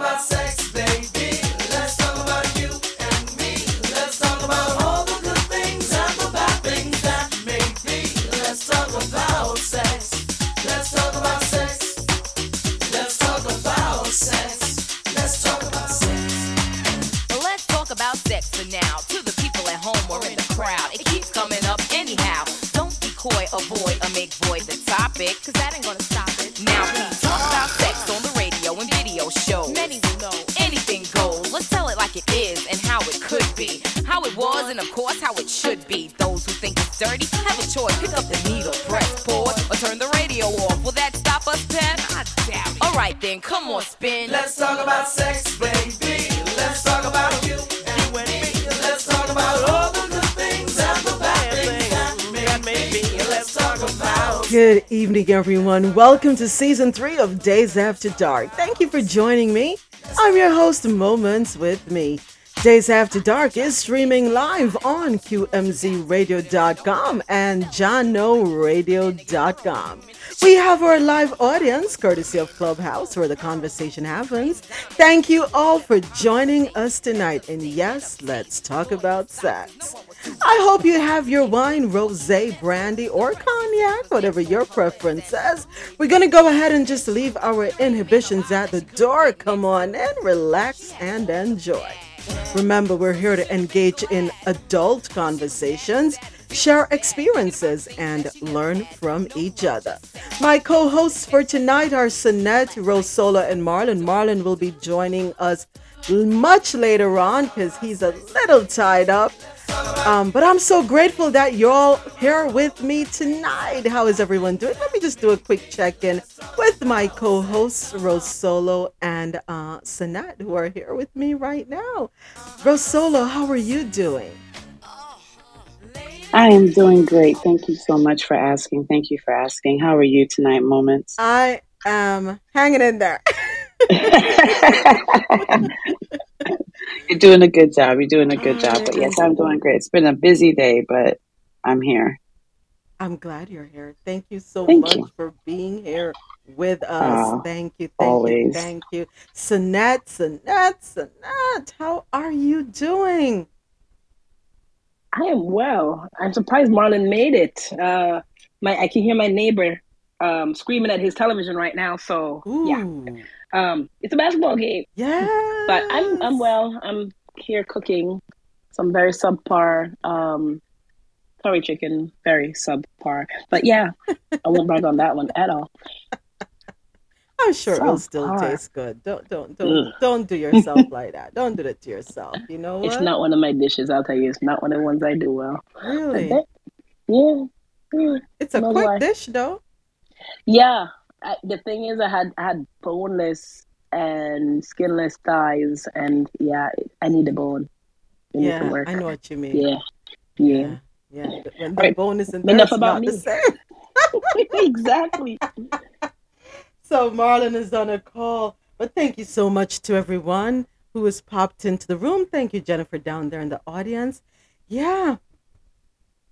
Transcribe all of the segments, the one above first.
about sex, everyone. Welcome to season three of Dayz After Dark. Thank you for joining me. I'm your host, Moments with Mi. Dayz After Dark is streaming live on QMZRadio.com and JahknoRadio.com. We have our live audience, courtesy of Clubhouse, where the conversation happens. Thank you all for joining us tonight. And yes, let's talk about sex. I hope you have your wine, rosé, brandy, or cognac, whatever your preference is. We're going to go ahead and just leave our inhibitions at the door. Come on in, relax, and enjoy. Remember, we're here to engage in adult conversations, share experiences, and learn from each other. My co hosts for tonight are Sinette, Rosola, and Marlon. Marlon will be joining us much later on because he's a little tied up. Um, but I'm so grateful that you're all here with me tonight. How is everyone doing? Let me just do a quick check in with my co hosts, Rosolo and uh, Sanat, who are here with me right now. Rosolo, how are you doing? I am doing great. Thank you so much for asking. Thank you for asking. How are you tonight, Moments? I am hanging in there. You're doing a good job. You're doing a good job. But yes, I'm doing great. It's been a busy day, but I'm here. I'm glad you're here. Thank you so Thank much you. for being here with us. Oh, thank you, thank you, always. thank you. Sanat, Sanat, Sanat, how are you doing? I am well. I'm surprised Marlon made it. Uh, my I can hear my neighbor um, screaming at his television right now. So yeah, Ooh, um, it's a basketball game, yes. but I'm I'm well. I'm here cooking some very subpar um, curry chicken, very subpar. But yeah, I won't brag on that one at all. I'm sure it will still hard. taste good. Don't don't don't Ugh. don't do yourself like that. Don't do that to yourself. You know what? It's not one of my dishes. I'll tell you, it's not one of the ones I do well. Really. that, yeah, yeah. It's a quick lie. dish though. Yeah, I, the thing is, I had I had boneless and skinless thighs, and yeah, I need a bone. It Yeah, work. I know what you mean. Yeah, yeah. Yeah, yeah. When the Right. bone isn't there, Enough about me. same. exactly. So Marlon is on a call. But thank you so much to everyone who has popped into the room. Thank you, Jennifer, down there in the audience. Yeah.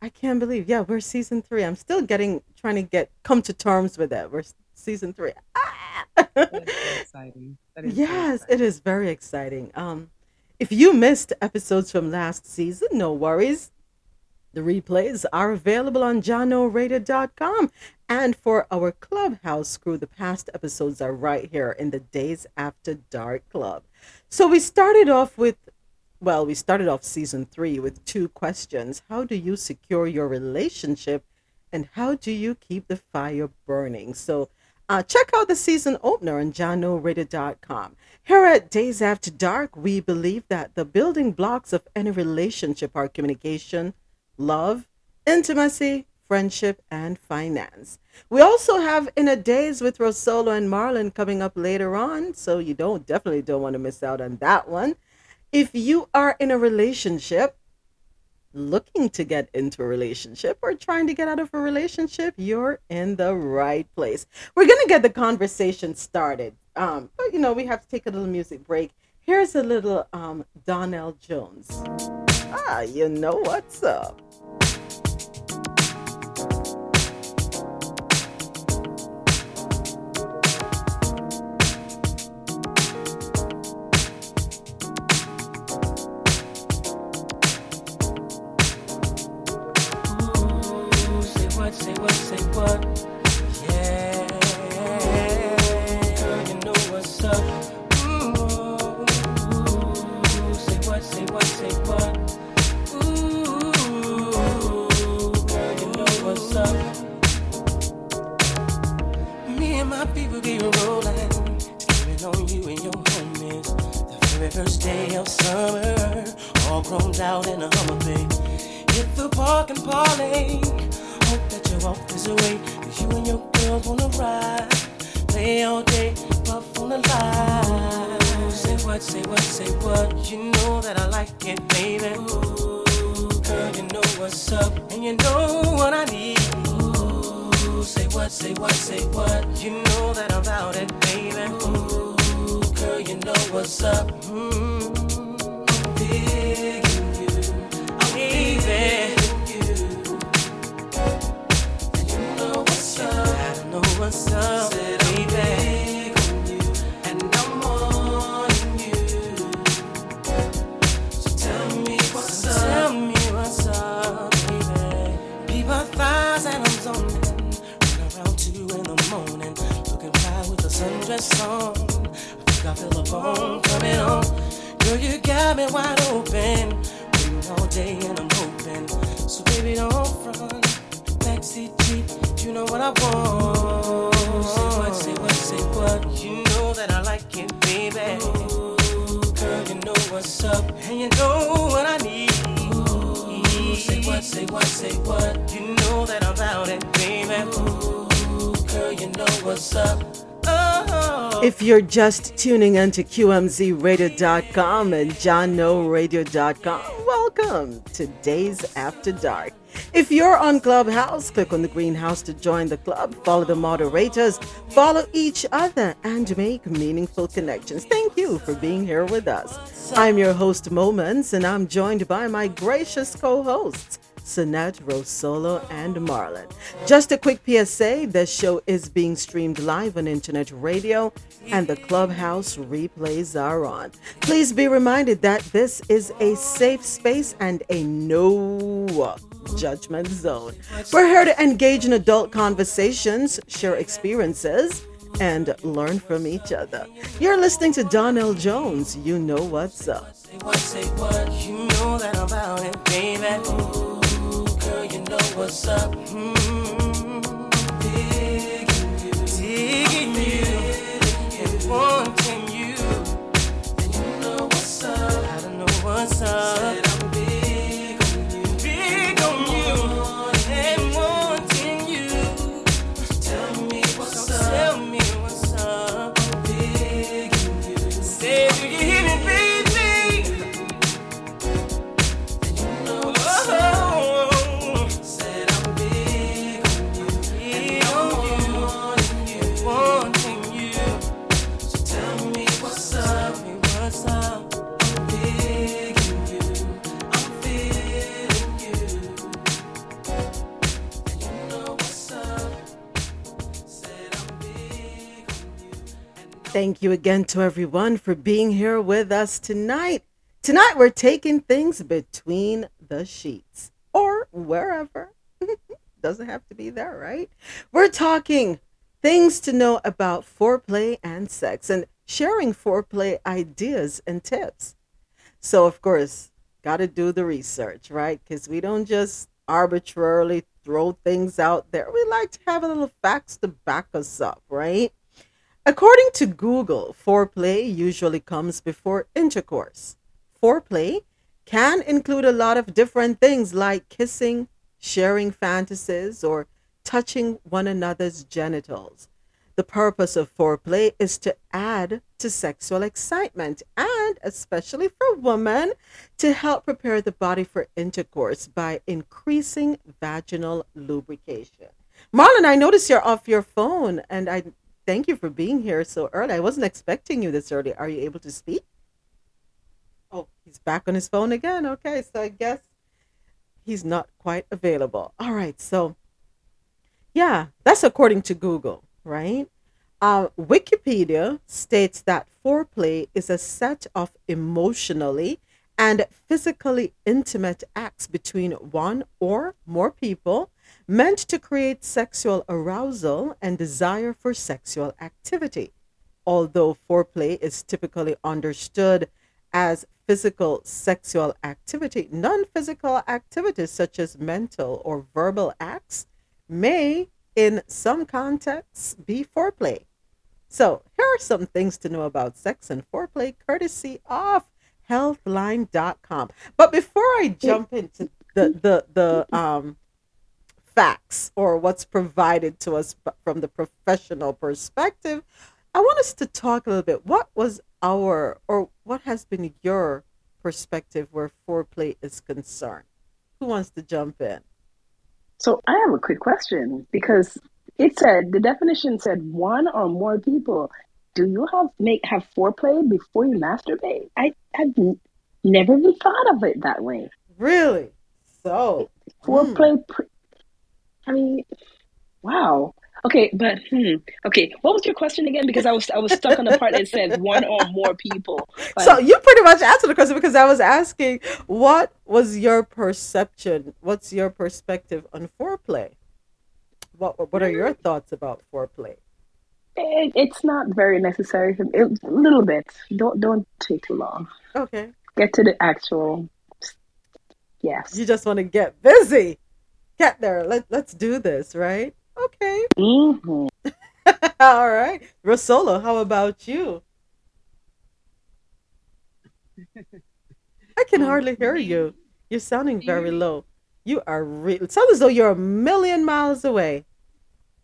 I can't believe. Yeah, we're season three. I'm still getting trying to get come to terms with it. We're season three. Ah! exciting. That is yes, it is very exciting. Um, if you missed episodes from last season, no worries. The replays are available on JahknoRadio.com. And for our Clubhouse crew, the past episodes are right here in the Dayz After Dark Club. So we started off with, well, we started off season three with two questions. How do you secure your relationship? And how do you keep the fire burning? So uh, check out the season opener on JahknoRadio.com. Here at Dayz After Dark, we believe that the building blocks of any relationship are communication, love, intimacy, friendship, and finance. We also have In a Days with Rosolo and Marlon coming up later on, so you don't definitely don't want to miss out on that one. If you are in a relationship, looking to get into a relationship or trying to get out of a relationship, you're in the right place. We're going to get the conversation started. Um, but you know, we have to take a little music break. Here's a little um, Donell Jones. Ah, you know what's up. Just tuning into QMZRadio.com and JahknoRadio.com, welcome to Dayz After Dark. If you're on Clubhouse, click on the greenhouse to join the club, follow the moderators, follow each other, and make meaningful connections. Thank you for being here with us. I'm your host, Moments, and I'm joined by my gracious co hosts. Sinette, Rosolo, and Marlon. Just a quick PSA this show is being streamed live on internet radio and the clubhouse replays are on. Please be reminded that this is a safe space and a no judgment zone. We're here to engage in adult conversations, share experiences, and learn from each other. You're listening to Donell Jones. You know what's up. Say what, say what, you know know what's up. Mm, digging you, wanting you. And you know what's up. I don't know what's up. Thank you again to everyone for being here with us tonight. Tonight, we're taking things between the sheets or wherever. Doesn't have to be there, right? We're talking things to know about foreplay and sex and sharing foreplay ideas and tips. So, of course, got to do the research, right? Because we don't just arbitrarily throw things out there. We like to have a little facts to back us up, right? According to Google, foreplay usually comes before intercourse. Foreplay can include a lot of different things like kissing, sharing fantasies, or touching one another's genitals. The purpose of foreplay is to add to sexual excitement and, especially for women, to help prepare the body for intercourse by increasing vaginal lubrication. Marlon, I notice you're off your phone and I thank you for being here so early. I wasn't expecting you this early. Are you able to speak? Oh, he's back on his phone again. Okay, so I guess he's not quite available. All right, so yeah, that's according to Google, right? Uh, Wikipedia states that foreplay is a set of emotionally and physically intimate acts between one or more people meant to create sexual arousal and desire for sexual activity. Although foreplay is typically understood as physical sexual activity, non physical activities such as mental or verbal acts may, in some contexts, be foreplay. So, here are some things to know about sex and foreplay, courtesy of healthline.com. But before I jump into the the the um facts or what's provided to us from the professional perspective, I want us to talk a little bit. What was our or what has been your perspective where foreplay is concerned? Who wants to jump in? So I have a quick question because it said the definition said one or more people. Do you have make have foreplay before you masturbate? I have n- never even thought of it that way. Really? So, mm, Foreplay. Pre- I mean, wow. Okay, but hmm. Okay, what was your question again? Because I was I was stuck on the part that said one or more people. so you pretty much answered the question because I was asking, what was your perception? What's your perspective on foreplay? What What are your thoughts about foreplay? it, it's not very necessary. For me. A little bit. Don't don't take too long. Okay, Get to the actual. Yes. you just want to get busy. Get there. Let Let's do this, right? Okay. hmm All right. Rosolo, how about you? I can hardly hear you. You're sounding Do you hear very low. You are real. It sounds as though you're a million miles away.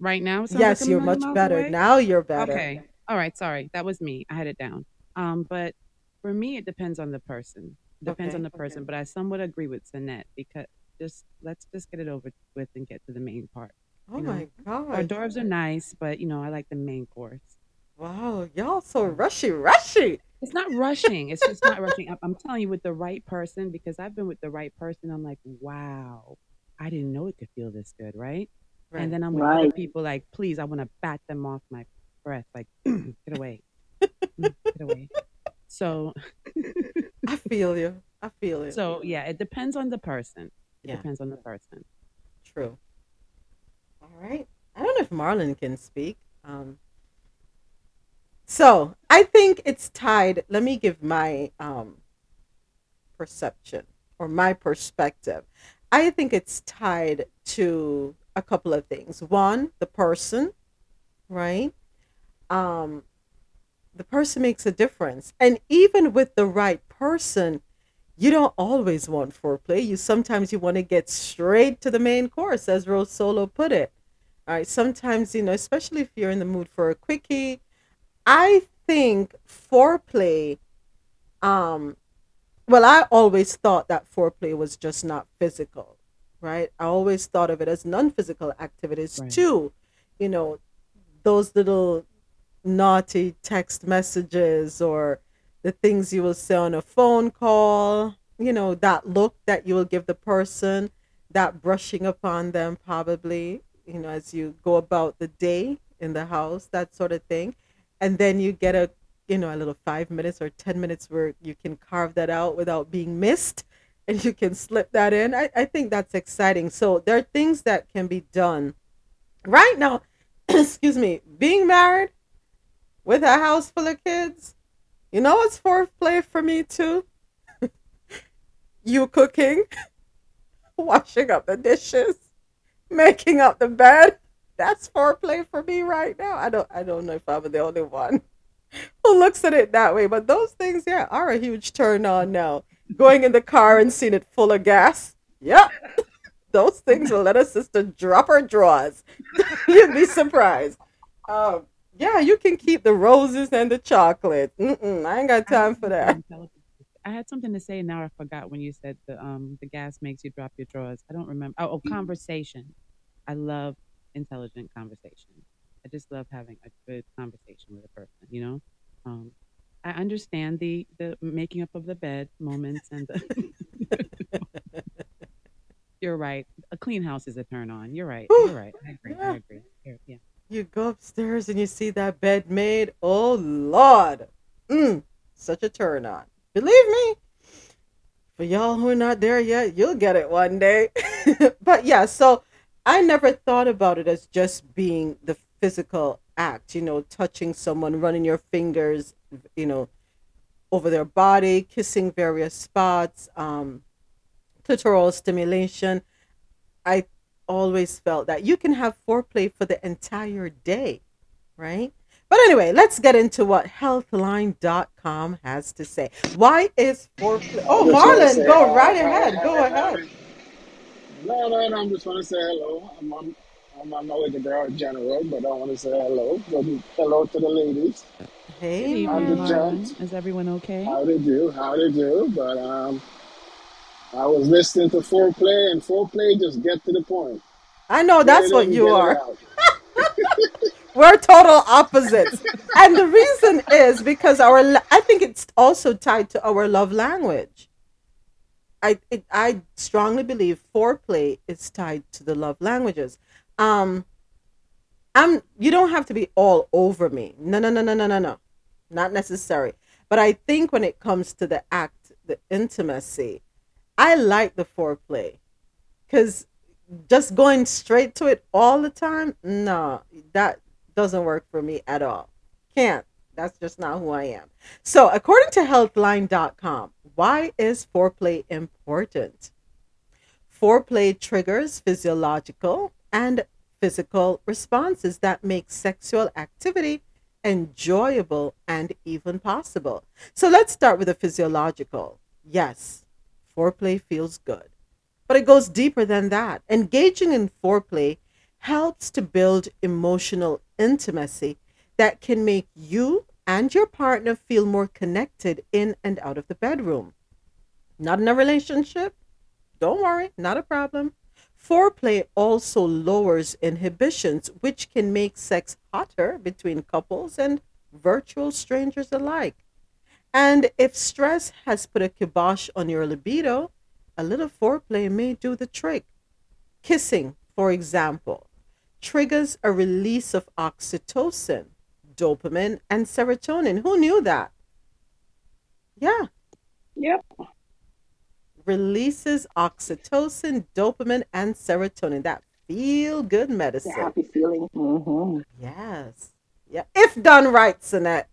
Right now, Yes, like you're much better. away? Now you're better. Okay. All right. Sorry. That was me. I had it down. Um, but for me, it depends on the person. Depends Okay, on the okay. person. But I somewhat agree with Sinette because just let's just get it over with and get to the main part. Oh you know. my god. Hors d'oeuvres are nice, but you know, I like the main course. Wow. Y'all so rushy, rushy. It's not rushing. It's just not rushing. I'm, I'm telling you, with the right person, because I've been with the right person, I'm like, wow, I didn't know it could feel this good, right? Right. And then I'm with other people like, please, I want to bat them off my breath, like, get away, Mm, get away. So, I feel you. I feel you. so yeah, it depends on the person. It Yeah. depends on the person. True. All right. I don't know if Marlon can speak. Um, so I think it's tied. Let me give my um, perception or my perspective. I think it's tied to a couple of things. One, the person, right? Um, the person makes a difference. And even with the right person, you don't always want foreplay. You sometimes you want to get straight to the main course, as Rosolo put it. All right. Sometimes, you know, especially if you're in the mood for a quickie, I think foreplay, um, well, I always thought that foreplay was just not physical, right? I always thought of it as non-physical activities Right. too. You know, those little naughty text messages or the things you will say on a phone call, you know, that look that you will give the person, that brushing upon them probably, you know, as you go about the day in the house, that sort of thing. And then you get a, you know, a little five minutes or 10 minutes where you can carve that out without being missed and you can slip that in. I, I think that's exciting. So there are things that can be done right now. excuse me, being married with a house full of kids, you know what's foreplay for me too? you cooking, washing up the dishes, making up the bed. That's foreplay for me right now. I don't I don't know if I'm the only one who looks at it that way, but those things, yeah, are a huge turn on now. Going in the car and seeing it full of gas. Yep. Those things will let a sister drop her drawers. You'd be surprised. Um, yeah, you can keep the roses and the chocolate. Mm-mm, I ain't got time for that. I had something to say. And now I forgot when you said the um the gas makes you drop your drawers. I don't remember. Oh, oh conversation. I love intelligent conversation. I just love having a good conversation with a person. You know, um, I understand the the making up of the bed moments and the. You're right. A clean house is a turn on. You're right. You're right. I agree. I agree. Yeah. You go upstairs and you see that bed made. Oh Lord, mm, such a turn on. Believe me. For y'all who are not there yet, you'll get it one day. but yeah, so I never thought about it as just being the physical act. You know, touching someone, running your fingers, you know, over their body, kissing various spots, um, clitoral stimulation. I always felt that you can have foreplay for the entire day, right? But But anyway, let's get into what healthline.com has to say. Why is foreplay? Oh, Marlon, go right ahead. Go ahead. No, no, no. I'm just want to say hello. I'm on, I'm on my way to Girl General, but I want to say hello. Good- Hello to the ladies. Good Hey, evening, Marlon. Marlon. Is everyone okay? How they do? How they do? But um, I was listening to foreplay, and foreplay just get to the point. I know that's what you are. We're total opposites. and the reason is because our I think it's also tied to our love language. I it, I strongly believe foreplay is tied to the love languages. Um I'm you don't have to be all over me. No no no no no no no. Not necessary. But I think when it comes to the act, the intimacy, I like the foreplay cuz just going straight to it all the time, no, that doesn't work for me at all. Can't. That's just not who I am. So, according to healthline.com, why is foreplay important? Foreplay triggers physiological and physical responses that make sexual activity enjoyable and even possible. So, let's start with the physiological. Yes, foreplay feels good. But it goes deeper than that. Engaging in foreplay helps to build emotional intimacy that can make you and your partner feel more connected in and out of the bedroom. Not in a relationship? Don't worry, not a problem. Foreplay also lowers inhibitions, which can make sex hotter between couples and virtual strangers alike. And if stress has put a kibosh on your libido, a little foreplay may do the trick. Kissing, for example, triggers a release of oxytocin, dopamine, and serotonin. Who knew that? Yeah, Yep. releases oxytocin, dopamine, and serotonin. That feel good The medicine. happy feeling. hmm Yes. Yeah. If done right, Sinette.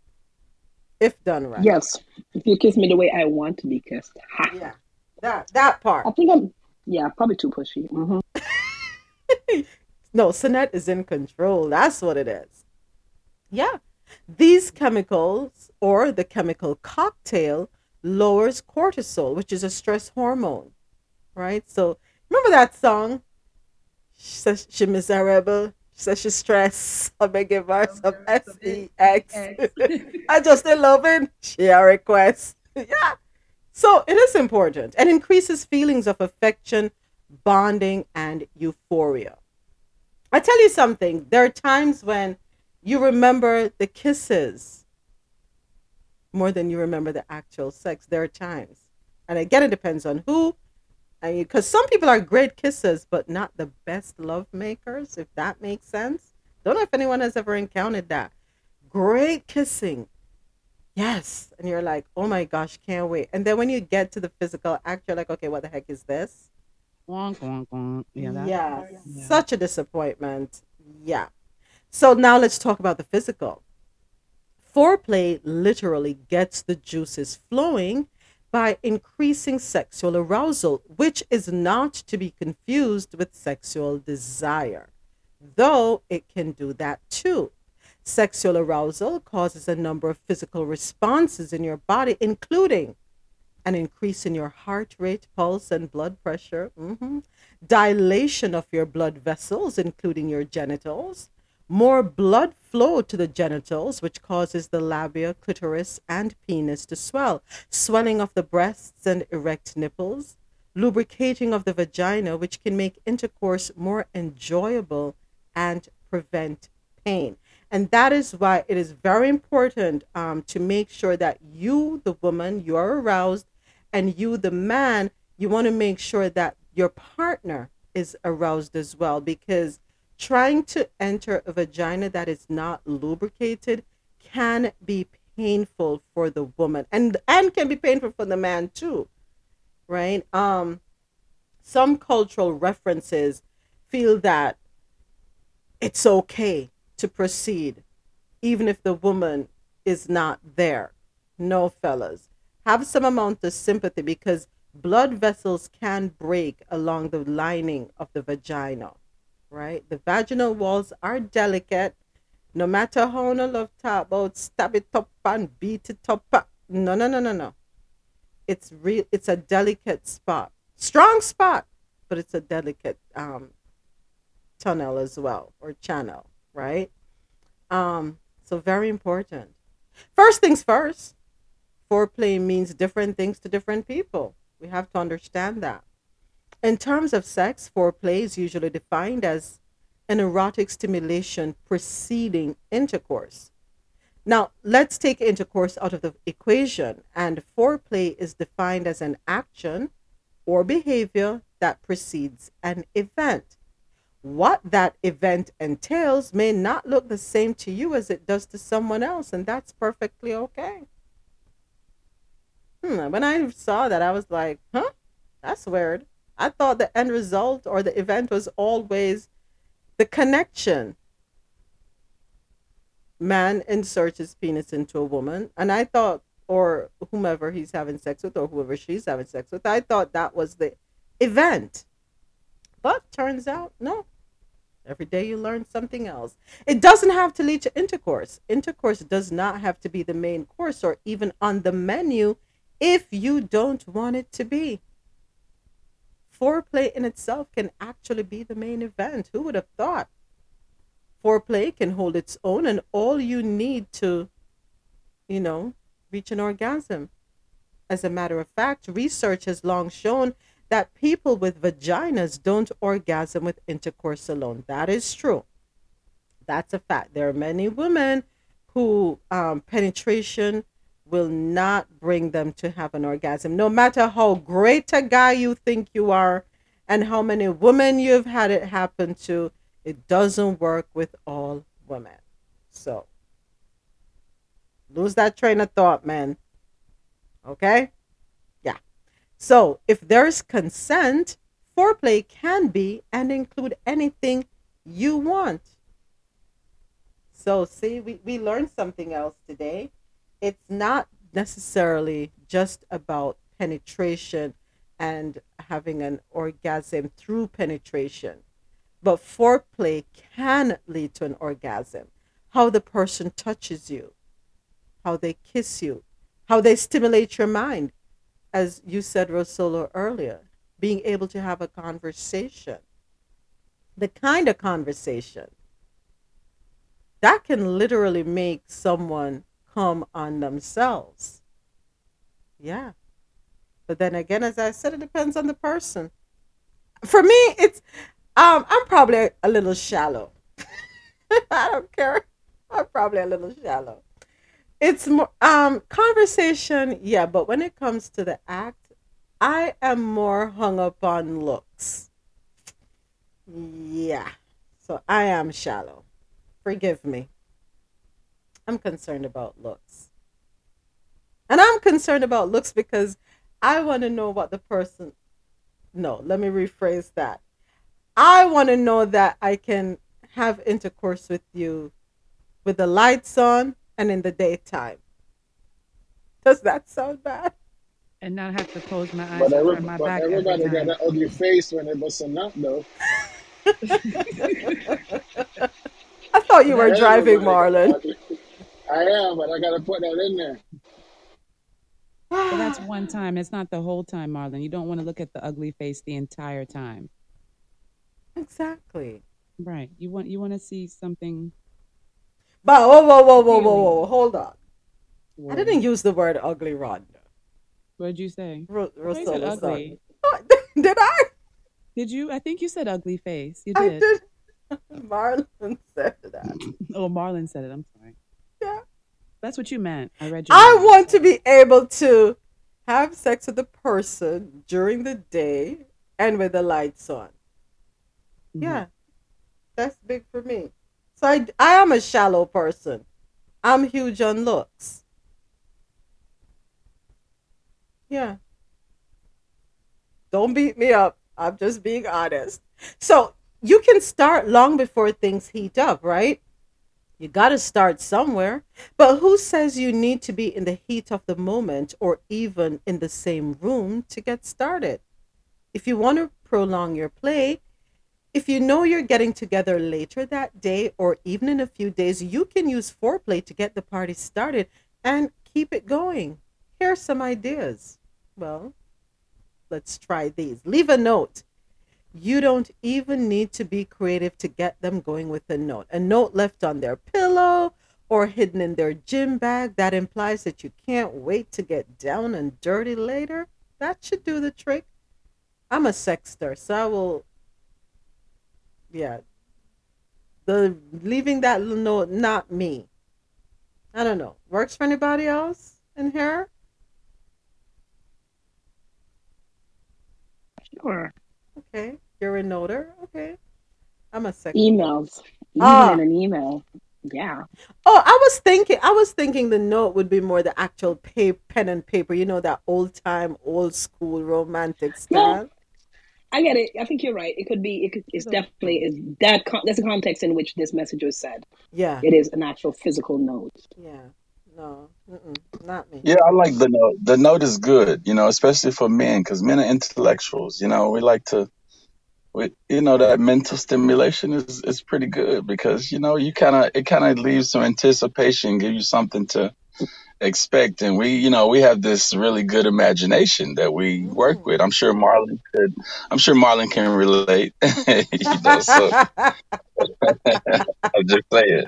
If done right. Yes. If you kiss me the way I want to be kissed. Ha. Yeah. That that part. I think I'm, yeah, probably too pushy. hmm No, Sinette is in control. That's what it is. Yeah. These chemicals or the chemical cocktail lowers cortisol, which is a stress hormone, right? So remember that song? She miserable. She's stressed. I beg give her some S-E-X. I just in loving. She a request. yeah. So it is important and increases feelings of affection, bonding, and euphoria. I tell you something, there are times when you remember the kisses more than you remember the actual sex. There are times. And again, it depends on who. And because some people are great kissers, but not the best love makers, if that makes sense. Don't know if anyone has ever encountered that. Great kissing. Yes. And you're like, oh my gosh, can't wait. And then when you get to the physical act, you're like, okay, what the heck is this? Wonk, wonk, wonk. Yeah, that, yeah, oh, yeah. such a disappointment. Yeah. So now let's talk about the physical. Foreplay literally gets the juices flowing by increasing sexual arousal, which is not to be confused with sexual desire, though it can do that too. Sexual arousal causes a number of physical responses in your body, including an increase in your heart rate, pulse, and blood pressure, mhm, dilation of your blood vessels, including your genitals, more blood flow to the genitals, which causes the labia, clitoris, and penis to swell, swelling of the breasts and erect nipples, lubricating of the vagina, which can make intercourse more enjoyable and prevent pain. And that is why it is very important um, to make sure that you, the woman, you are aroused, and you, the man, you want to make sure that your partner is aroused as well because trying to enter a vagina that is not lubricated can be painful for the woman and and can be painful for the man too right? Um some cultural references feel that it's okay to proceed even if the woman is not there. No fellas. Have some amount of sympathy because blood vessels can break along the lining of the vagina right the vaginal walls are delicate No matter how no love talk about stab it up and beat it up. No, no, no, no, no. It's real. It's a delicate spot, strong spot, but it's a delicate um, tunnel as well or channel, right? Um, so very important. First things first. Foreplay means different things to different people. We have to understand that. In terms of sex, foreplay is usually defined as an erotic stimulation preceding intercourse. Now, let's take intercourse out of the equation, and foreplay is defined as an action or behavior that precedes an event. What that event entails may not look the same to you as it does to someone else, and that's perfectly okay. Hmm, when I saw that, I was like, huh? That's weird. I thought the end result or the event was always the connection. Man inserts his penis into a woman, and I thought, or whomever he's having sex with, or whoever she's having sex with, I thought that was the event. But turns out, no. Every day you learn something else. It doesn't have to lead to intercourse. Intercourse does not have to be the main course or even on the menu if you don't want it to be. Foreplay in itself can actually be the main event. Who would have thought? Foreplay can hold its own, and all you need to, you know, reach an orgasm. As a matter of fact, research has long shown that people with vaginas don't orgasm with intercourse alone. That is true. That's a fact. There are many women who um, penetration will not bring them to have an orgasm. No matter how great a guy you think you are and how many women you've had it happen to, it doesn't work with all women. So, lose that train of thought, man. Okay? Yeah. So, if there's consent, foreplay can be and include anything you want. So, see, we, we learned something else today. It's not necessarily just about penetration and having an orgasm through penetration, but foreplay can lead to an orgasm. How the person touches you, how they kiss you, how they stimulate your mind. As you said, Rosolo, earlier, being able to have a conversation, the kind of conversation that can literally make someone come on themselves. Yeah. But then again, as I said, it depends on the person. For me, it's um I'm probably a little shallow. I don't care. I'm probably a little shallow. It's more um conversation, yeah, but when it comes to the act, I am more hung up on looks. Yeah. So I am shallow. Forgive me. I'm concerned about looks. And I'm concerned about looks because I want to know what the person. No, let me rephrase that. I want to know that I can have intercourse with you with the lights on and in the daytime. Does that sound bad? And not have to close my eyes But, and every, turn my but back every everybody got an ugly face when they bust a nut, though. I thought you were driving, Marlon. Ugly. I am, but I got to put that in there. But that's one time. It's not the whole time, Marlon. You don't want to look at the ugly face the entire time. Exactly. Right. You want you want to see something. But whoa, whoa, whoa, whoa, whoa, whoa, hold on. I didn't use the word ugly, Rod. What did you say? Ro- I you said ugly. Oh, Did I? Did you? I think you said ugly face. You I did. did. Marlon said that. Oh, Marlon said it. I'm sorry. That's what you meant. I read I mind. want to be able to have sex with a person during the day and with the lights on. Mhm. Yeah, that's big for me. So I, I am a shallow person. I'm huge on looks. Yeah. Don't beat me up. I'm just being honest. So you can start long before things heat up, right? You got to start somewhere. But who says you need to be in the heat of the moment or even in the same room to get started? If you want to prolong your play, If you know you're getting together later that day or even in a few days, you can use foreplay to get the party started and keep it going. Here are some ideas. Well, let's try these. Leave a note. You don't even need to be creative to get them going with a note. A note left on their pillow or hidden in their gym bag that implies that you can't wait to get down and dirty later. That should do the trick. I'm a sexter, so I will yeah. The leaving that note, not me. I don't know. Works for anybody else in here? Sure. Okay. You're a noter? Okay. I'm a second. Emails. Even Ah. in an email. Yeah. Oh, I was thinking. I was thinking the note would be more the actual pa- pen and paper. You know that old time, old school, romantic style. I get it. I think you're right. It could be. It could, it's definitely is that. Con- that's the context in which this message was said. Yeah, It is an actual physical note. yeah. No, mm-mm, not me. Yeah, I like the note. The note is good, you know, especially for men, because men are intellectuals. You know, we like to, we, you know, that mental stimulation is is pretty good because you know you kind of it kind of leaves some anticipation, give you something to expect, and we, you know, we have this really good imagination that we work Mm. with. I'm sure Marlon could. I'm sure Marlon can relate. you know, so I'm just saying.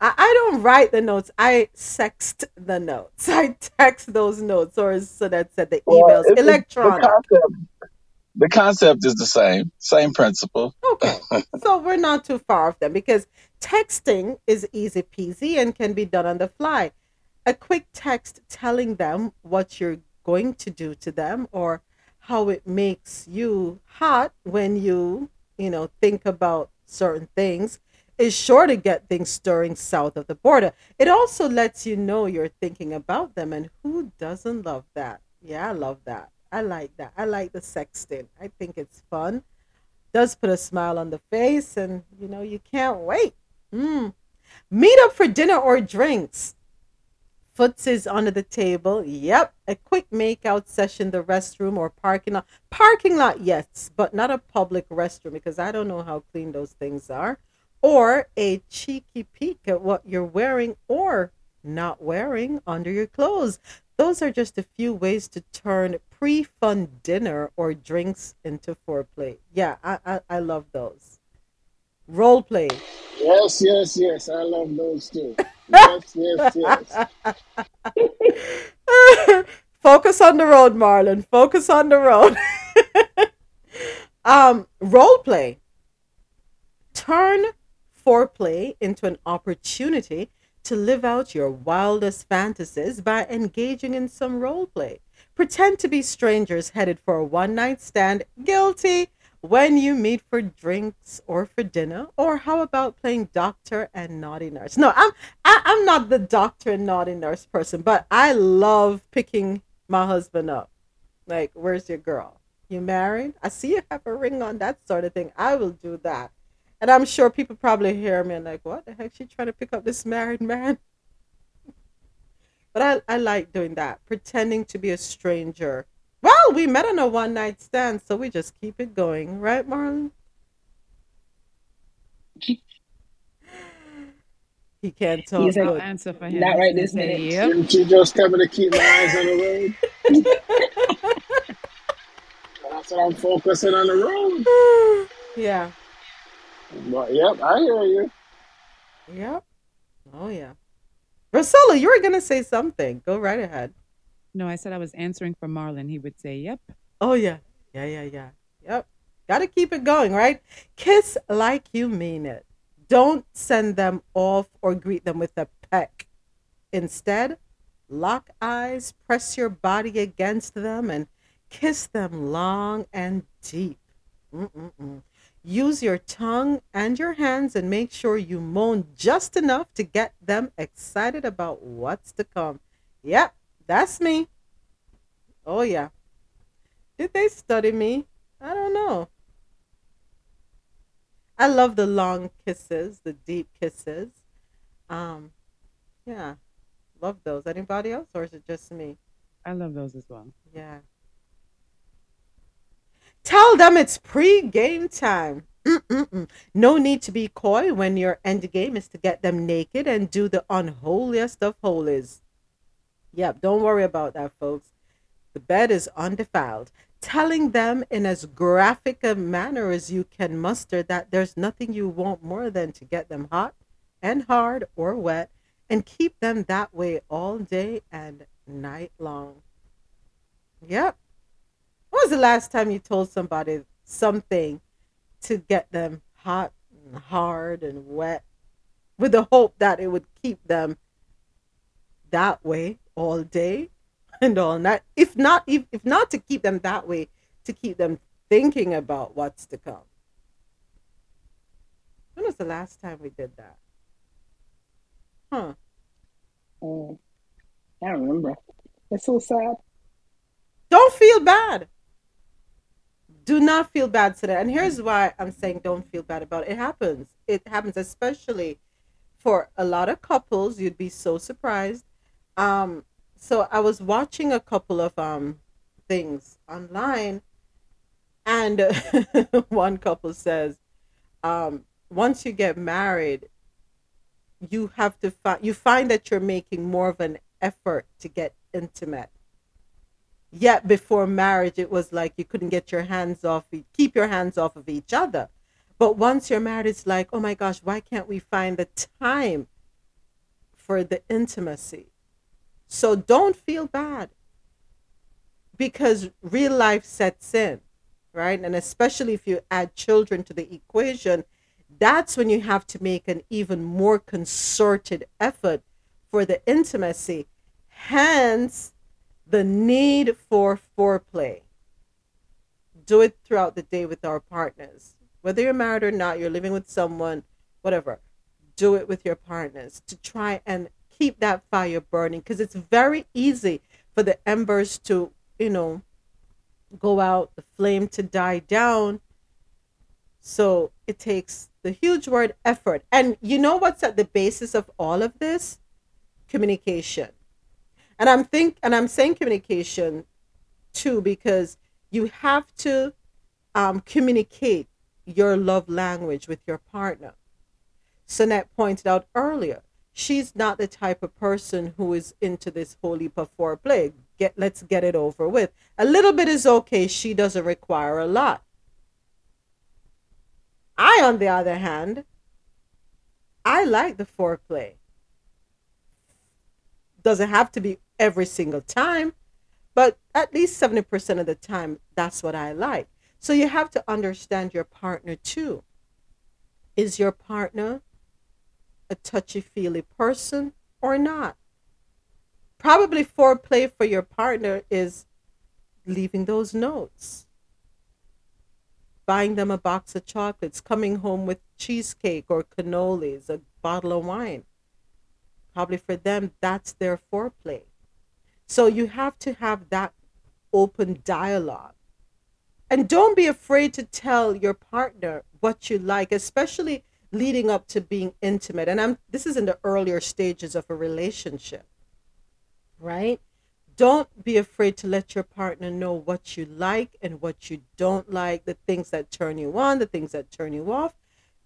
I, I don't write the notes. I sext the notes. I text those notes, or so that said the emails, it, it, the electronic. concept the concept is the same, same principle. Okay, so we're not too far off them because texting is easy peasy and can be done on the fly. A quick text telling them what you're going to do to them or how it makes you hot when you, you know, think about certain things is sure to get things stirring south of the border. It also lets you know you're thinking about them, and who doesn't love that? Yeah, I love that. I like that. I like the sexting. I think it's fun does put a smile on the face and you know you can't wait mm. meet up for dinner or drinks footsies under the table yep a quick makeout session the restroom or parking lot parking lot yes but not a public restroom because i don't know how clean those things are or a cheeky peek at what you're wearing or not wearing under your clothes those are just a few ways to turn pre-fun dinner or drinks into foreplay. Yeah, I I, I love those. Role play. Yes, yes, yes. I love those too. Yes, yes, yes. Focus on the road, Marlon. Focus on the road. um, role play. Turn foreplay into an opportunity to live out your wildest fantasies by engaging in some role play. Pretend to be strangers headed for a one night stand, guilty, when you meet for drinks or for dinner. Or how about playing doctor and naughty nurse? No, I'm I, I'm not the doctor and naughty nurse person, but I love picking my husband up. Like, where's your girl? You married? I see you have a ring on, that sort of thing. I will do that. And I'm sure people probably hear me and like, what the heck? She trying to pick up this married man? But I, I like doing that, pretending to be a stranger. Well, we met on a one night stand, so we just keep it going, right, Marlon? He can't talk He's like, answer for him. Not right He this said, minute. Yep. Didn't you just tell me to keep my eyes on the road? That's what I'm focusing on the road. yeah. But yep, I hear you. Yep. Oh yeah. Rosella, you were gonna say something. Go right ahead. No, I said I was answering for Marlon. He would say, "Yep." Oh yeah. Yeah, yeah, yeah. Yep. Gotta keep it going, right? Kiss like you mean it. Don't send them off or greet them with a peck. Instead, lock eyes, press your body against them, and kiss them long and deep. Mm-mm-mm. Use your tongue and your hands and make sure you moan just enough to get them excited about what's to come. Yep, that's me. Oh, yeah. Did they study me? I don't know. I love the long kisses, the deep kisses. Um, yeah, love those. Anybody else, or is it just me? I love those as well. Yeah. Tell them it's pre-game time. Mm-mm-mm. No need to be coy when your end game is to get them naked and do the unholiest of holies. Yep, don't worry about that, folks. The bed is undefiled. Telling them in as graphic a manner as you can muster that there's nothing you want more than to get them hot and hard or wet and keep them that way all day and night long. Yep. When was the last time you told somebody something to get them hot and hard and wet with the hope that it would keep them that way all day and all night? If not, if, if not to keep them that way, to keep them thinking about what's to come. When was the last time we did that? Huh. Mm, I don't remember. It's so sad. Don't feel bad. Do not feel bad today. And here's why I'm saying don't feel bad about it. It happens. It happens, especially for a lot of couples. You'd be so surprised. Um, so I was watching a couple of um things online, and one couple says, um, once you get married, you have to find you find that you're making more of an effort to get intimate. Yet before marriage it was like you couldn't get your hands off keep your hands off of each other. But once you're married it's like oh my gosh why can't we find the time for the intimacy so don't feel bad because real life sets in right and especially if you add children to the equation that's when you have to make an even more concerted effort for the intimacy hence the need for foreplay do it throughout the day with our partners. Whether you're married or not, you're living with someone, whatever. Do it with your partners to try and keep that fire burning because it's very easy for the embers to, you know, go out, the flame to die down. So it takes the huge word effort. And you know what's at the basis of all of this? Communication. And I'm think and I'm saying communication too because you have to um, communicate your love language with your partner. Sonette pointed out earlier, she's not the type of person who is into this holy heap of foreplay. Get let's get it over with. A little bit is okay. She doesn't require a lot. I, on the other hand, I like the foreplay. Doesn't have to be every single time, but at least 70% of the time, that's what I like. So you have to understand your partner too. Is your partner a touchy feely person or not? Probably foreplay for your partner is leaving those notes, buying them a box of chocolates, coming home with cheesecake or cannolis, a bottle of wine. Probably for them, that's their foreplay. So you have to have that open dialogue. And don't be afraid to tell your partner what you like, especially leading up to being intimate. And I'm this is in the earlier stages of a relationship. Right? Don't be afraid to let your partner know what you like and what you don't like, the things that turn you on, the things that turn you off.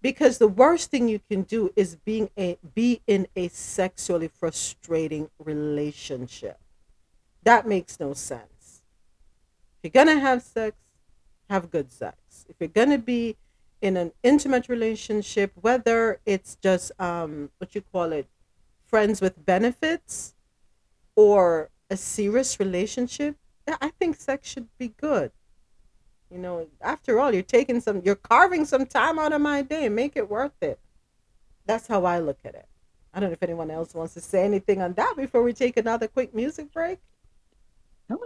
Because the worst thing you can do is being a be in a sexually frustrating relationship. That makes no sense. If you're gonna have sex, have good sex. If you're gonna be in an intimate relationship, whether it's just um what you call it, friends with benefits, or a serious relationship, I think sex should be good. You know, after all, you're taking some, you're carving some time out of my day. Make it worth it. That's how I look at it. I don't know if anyone else wants to say anything on that before we take another quick music break.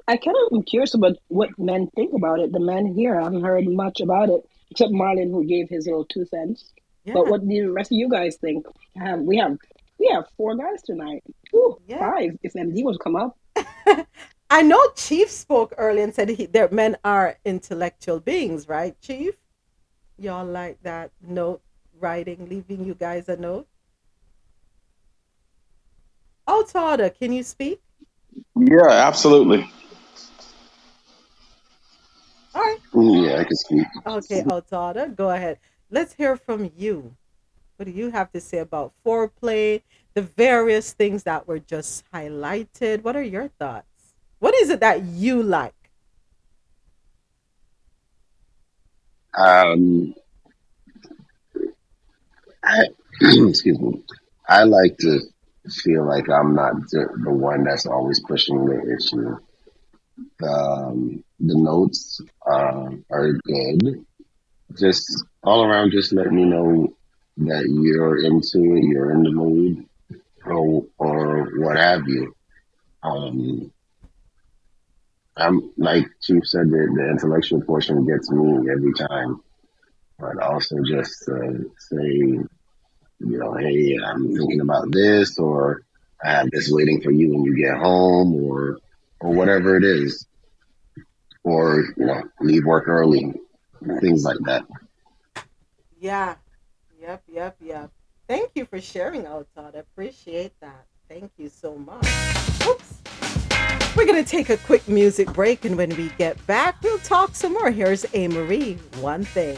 I kind of am curious about what men think about it. The men here, I haven't heard much about it, except Marlon, who gave his little two cents. Yeah. But what do the rest of you guys think? Um, we have we have four guys tonight. Ooh, Yeah. five if MD was come up. I know Chief spoke earlier and said he, that men are intellectual beings, right, Chief? Y'all like that note writing, leaving you guys a note? Oh, Tada, can you speak? Yeah, absolutely. All right. Yeah, I can speak. Okay, Altada, go ahead. let's hear from you. What do you have to say about foreplay, the various things that were just highlighted? What are your thoughts? What is it that you like? Um, I, excuse me. I like to feel like I'm not the, the one that's always pushing the issue. Um, the notes uh, are good. Just all around, just let me know that you're into it, you're in the mood, or or what have you. Um, I'm like Chief said, the, the intellectual portion gets me every time, but also just uh, say, you know, hey, I'm thinking about this, or I have this waiting for you when you get home, or or whatever it is, or you know, leave work early, things like that. Yeah. Yep, yep, yep. Thank you for sharing, out, Todd. I appreciate that. Thank you so much. Oops. We're going to take a quick music break, and when we get back, we'll talk some more. Here's A. Marie, One Thing.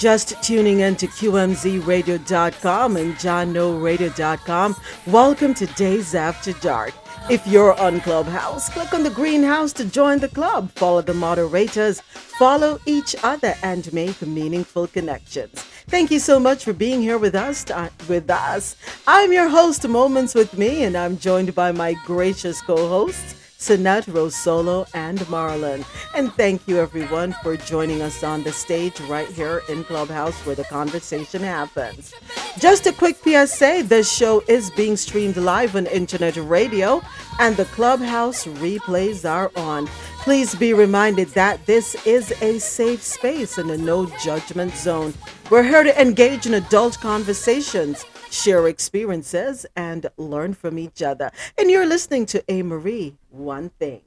Just tuning in to QMZRadio.com and JahknoRadio.com, welcome to Dayz After Dark. If you're on Clubhouse, click on the greenhouse to join the club. Follow the moderators, follow each other, and make meaningful connections. Thank you so much for being here with us. uh, With us, I'm your host, Moments with Mi, and I'm joined by my gracious co-hosts. Sinat, Rosolo, and Marlon. And thank you everyone for joining us on the stage right here in Clubhouse where the conversation happens. Just a quick PSA this show is being streamed live on internet radio and the Clubhouse replays are on. Please be reminded that this is a safe space and a no judgment zone. We're here to engage in adult conversations share experiences, and learn from each other. And you're listening to A. Marie, One Thing.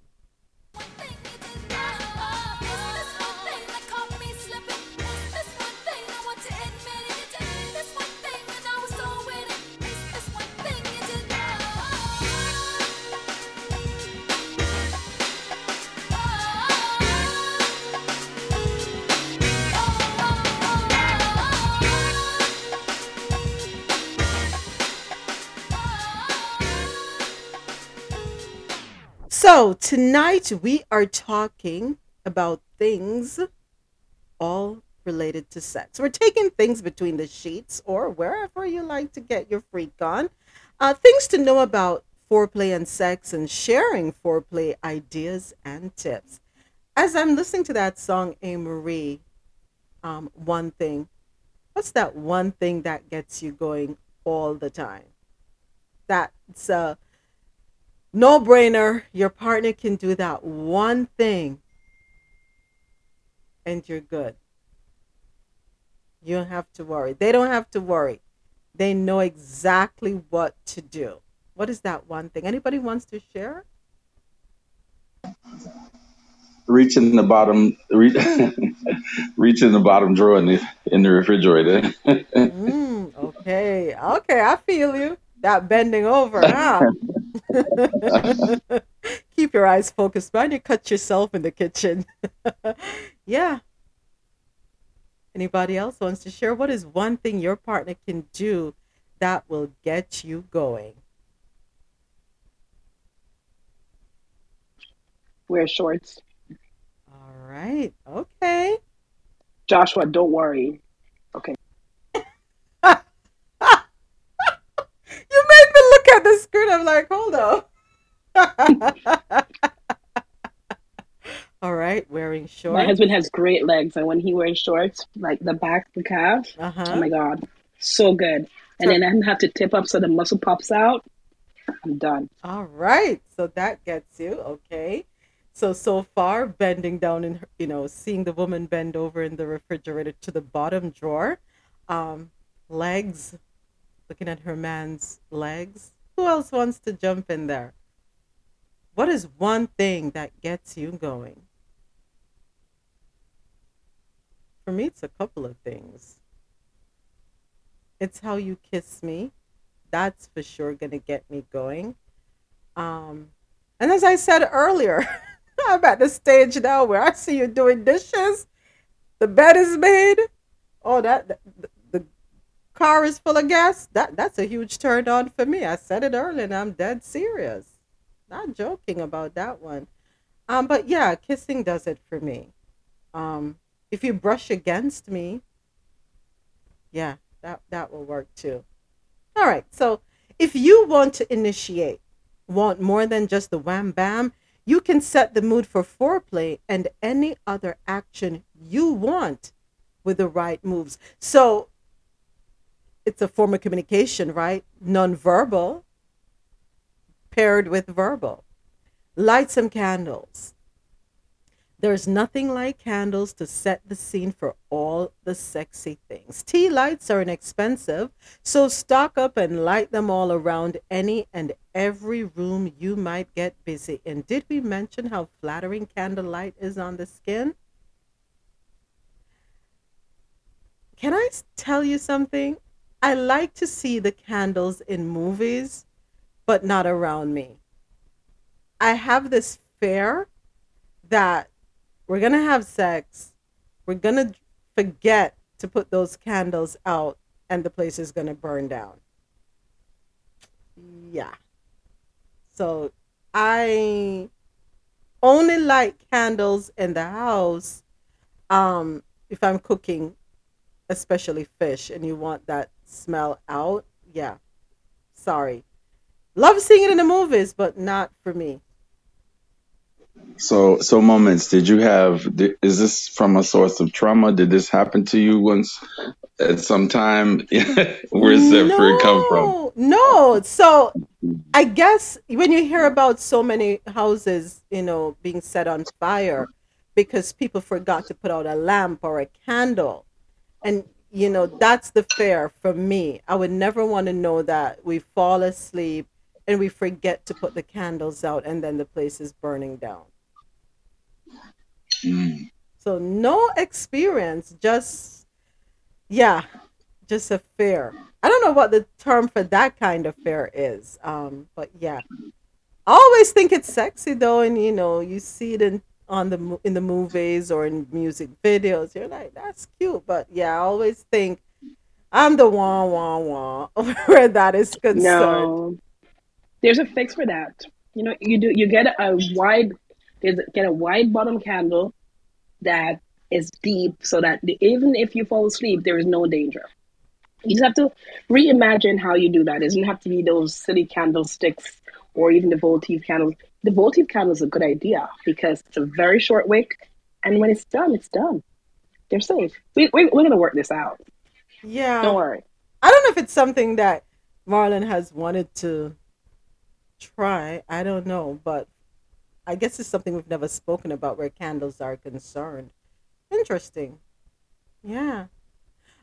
So, tonight we are talking about things all related to sex. We're taking things between the sheets or wherever you like to get your freak on. Uh, things to know about foreplay and sex and sharing foreplay ideas and tips. As I'm listening to that song, A. Marie, um, one thing, what's that one thing that gets you going all the time? That's a no brainer. Your partner can do that one thing and you're good. You don't have to worry. They don't have to worry. They know exactly what to do. What is that one thing? Anybody wants to share? Reaching the bottom, re- reaching the bottom drawer in the in the refrigerator. Mm, okay. Okay, I feel you. That bending over, huh? Keep your eyes focused. Mind you cut yourself in the kitchen. yeah. Anybody else wants to share? What is one thing your partner can do that will get you going? Wear shorts. All right. Okay. Joshua, don't worry. Okay. You made me look at the screen. I'm like, hold on. All right. Wearing shorts. My husband has great legs, and when he wears shorts, like the back, the calf, Uh oh my god, so good. And then I have to tip up so the muscle pops out. I'm done. All right. So that gets you. Okay. So, so far, bending down and, you know, seeing the woman bend over in the refrigerator to the bottom drawer. Um, legs, looking at her man's legs. Who else wants to jump in there? What is one thing that gets you going? For me, it's a couple of things. It's how you kiss me. That's for sure going to get me going. Um, and as I said earlier, I'm at the stage now where I see you doing dishes. The bed is made. Oh, that the car is full of gas. That that's a huge turn on for me. I said it earlier, and I'm dead serious. Not joking about that one. Um, but yeah, kissing does it for me. Um, if you brush against me, yeah, that that will work too. All right. So if you want to initiate, want more than just the wham bam, you can set the mood for foreplay and any other action you want with the right moves. So it's a form of communication, right? Nonverbal paired with verbal. Light some candles. There's nothing like candles to set the scene for all the sexy things. Tea lights are inexpensive, so stock up and light them all around any and every room you might get busy in. Did we mention how flattering candlelight is on the skin? Can I tell you something? I like to see the candles in movies, but not around me. I have this fear that we're going to have sex, we're going to forget to put those candles out, and the place is going to burn down. Yeah. So I only light candles in the house um, if I'm cooking, especially fish, and you want that smell out. Yeah. Sorry. Love seeing it in the movies, but not for me. So, so moments. Did you have? Is this from a source of trauma? Did this happen to you once at some time? Where's that fear come from? No, no. So I guess when you hear about so many houses, you know, being set on fire because people forgot to put out a lamp or a candle, and you know, that's the fear for me. I would never want to know that we fall asleep and we forget to put the candles out and then the place is burning down. Mm. So no experience, just yeah, just a fear. I don't know what the term for that kind of fear is. Um, but yeah, I always think it's sexy though, and you know, you see it in on the in the movies or in music videos. You're like, that's cute, but yeah, I always think I'm the wah wah wah where that is concerned. No, there's a fix for that. You know, you do you get a wide get a wide bottom candle that is deep so that the, even if you fall asleep, there is no danger. You just have to reimagine how you do that. It doesn't have to be those silly candlesticks or even the votive candles. The votive candle is a good idea because it's a very short wick, and when it's done, it's done. They're safe. We, we, we're going to work this out. Yeah. Don't worry. I don't know if it's something that Marlon has wanted to try. I don't know, but I guess it's something we've never spoken about where candles are concerned. Interesting. Yeah.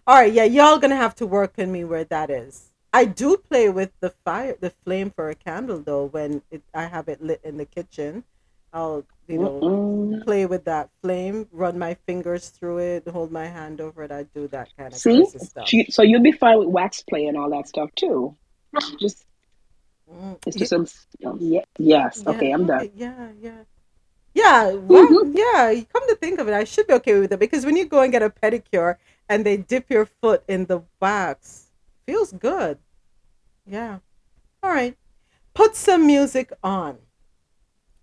All right, yeah, y'all gonna have to work on me where that is. I do play with the fire, the flame for a candle though. When it, I have it lit in the kitchen, I'll you know Mm-mm. play with that flame, run my fingers through it, hold my hand over it. I do that kind of See? stuff. She- So you'll be fine with wax play and all that stuff too. Just mm, it's just a, um, yeah, yes. Yeah, Okay, I'm done. Yeah, yeah. Yeah, well, mm-hmm. yeah. Come to think of it, I should be okay with it because when you go and get a pedicure and they dip your foot in the wax, feels good. Yeah. All right. Put some music on.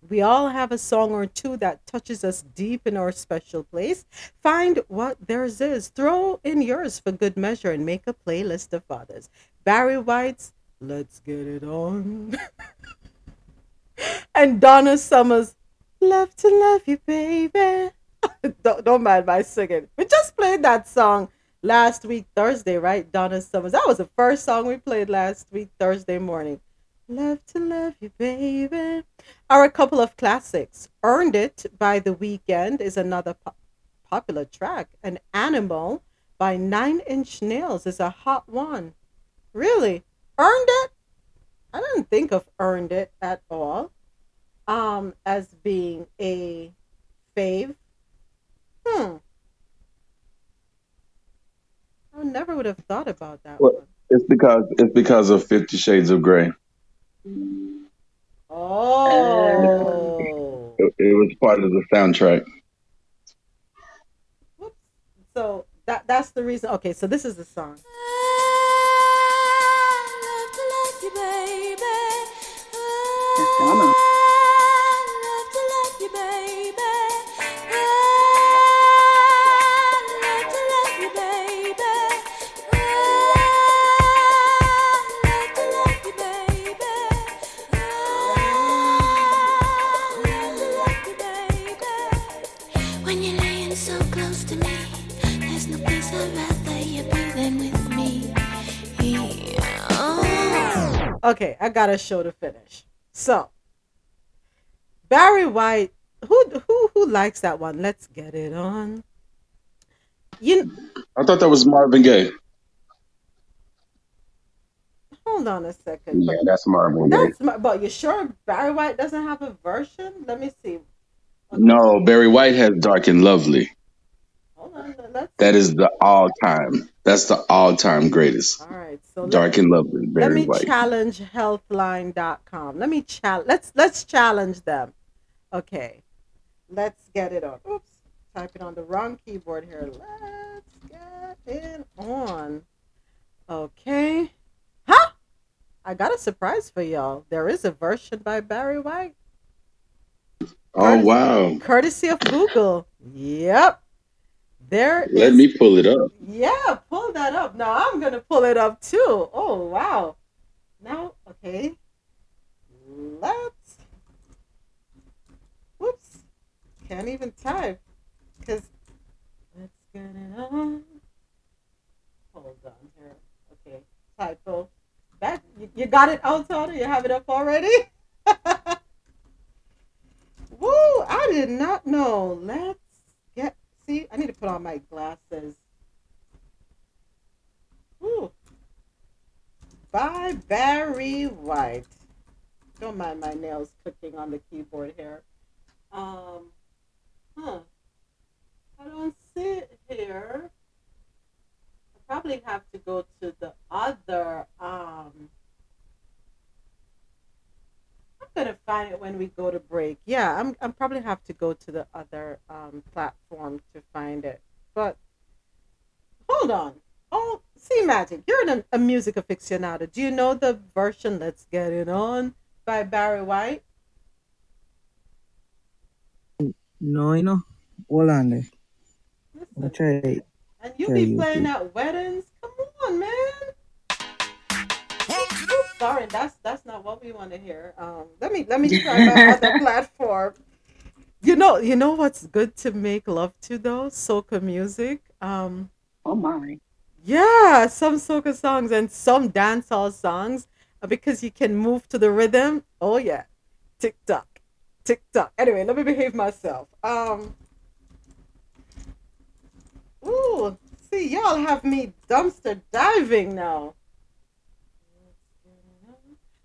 We all have a song or two that touches us deep in our special place. Find what theirs is. Throw in yours for good measure and make a playlist of others. Barry White's Let's Get It On. and Donna Summers, Love to Love You, Baby. don't, don't mind my singing. We just played that song last week, Thursday, right? Donna Summers. That was the first song we played last week, Thursday morning. Love to Love You, Baby. Are a couple of classics. Earned It by The Weeknd is another po- popular track. An Animal by Nine Inch Nails is a hot one. Really? Earned It? I didn't think of Earned It at all um, as being a fave. Hmm. I never would have thought about that. Well, it's because it's because of Fifty Shades of Grey. Oh. It, it was part of the soundtrack. So that that's the reason. Okay, so this is the song. That's Donna. Okay, I got a show to finish. So Barry White, who who who likes that one? Let's get it on. You I thought that was Marvin Gaye. hold on a second. Yeah, that's Marvin Gaye. That's my, but you sure Barry White doesn't have a version? Let me see. No, Barry White has Dark and Lovely. Hold on. Let's That is the all time. That's the all time greatest. all right. So let- Dark and Lovely, Let Barry me White. challenge healthline.com. Let me challenge let's let's challenge them. Okay. Let's get it on. Oops. Type it on the wrong keyboard here. Let's get it on. Okay. Huh? I got a surprise for y'all. There is a version by Barry White. Oh wow! Courtesy of Google. Yep. There is Let me pull it up. Yeah, pull that up. Now I'm gonna pull it up too. Oh wow. Now okay. Let's whoops. Can't even type. Cause let's get it on. Hold on here. Okay. Typo. That you, you got it out, Tony? You have it up already? Woo! I did not know. Let's see. I need to put on my glasses. Woo! By Barry White. Don't mind my nails clicking on the keyboard here. Um, huh? I don't see it here. I probably have to go to the other. Um, Gonna find it when we go to break. Yeah, I'm. I'm probably have to go to the other um, platform to find it. But hold on. Oh, see, magic. You're an, a music aficionado. Do you know the version "Let's Get It On" by Barry White? No, you know. There. Okay. And you Okay, be playing at weddings? Come on, man. Sorry, that's that's not what we want to hear. Um, let me let me try my other platform. You know, you know what's good to make love to though? Soca music. Um, Oh my. yeah, some soca songs and some dancehall songs uh, because you can move to the rhythm. Oh yeah, tick tock, tick tock. Anyway, let me behave myself. Um, ooh, see, y'all have me dumpster diving now.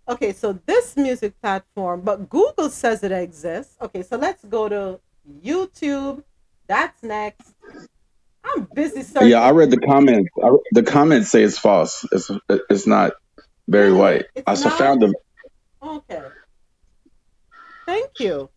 Okay, so this music platform, but Google says it exists. Okay, so let's go to YouTube. That's next. I'm busy searching. Yeah, I read the comments. I, the comments say it's false. It's it's not Barry White. I not? found them. Okay. Thank you.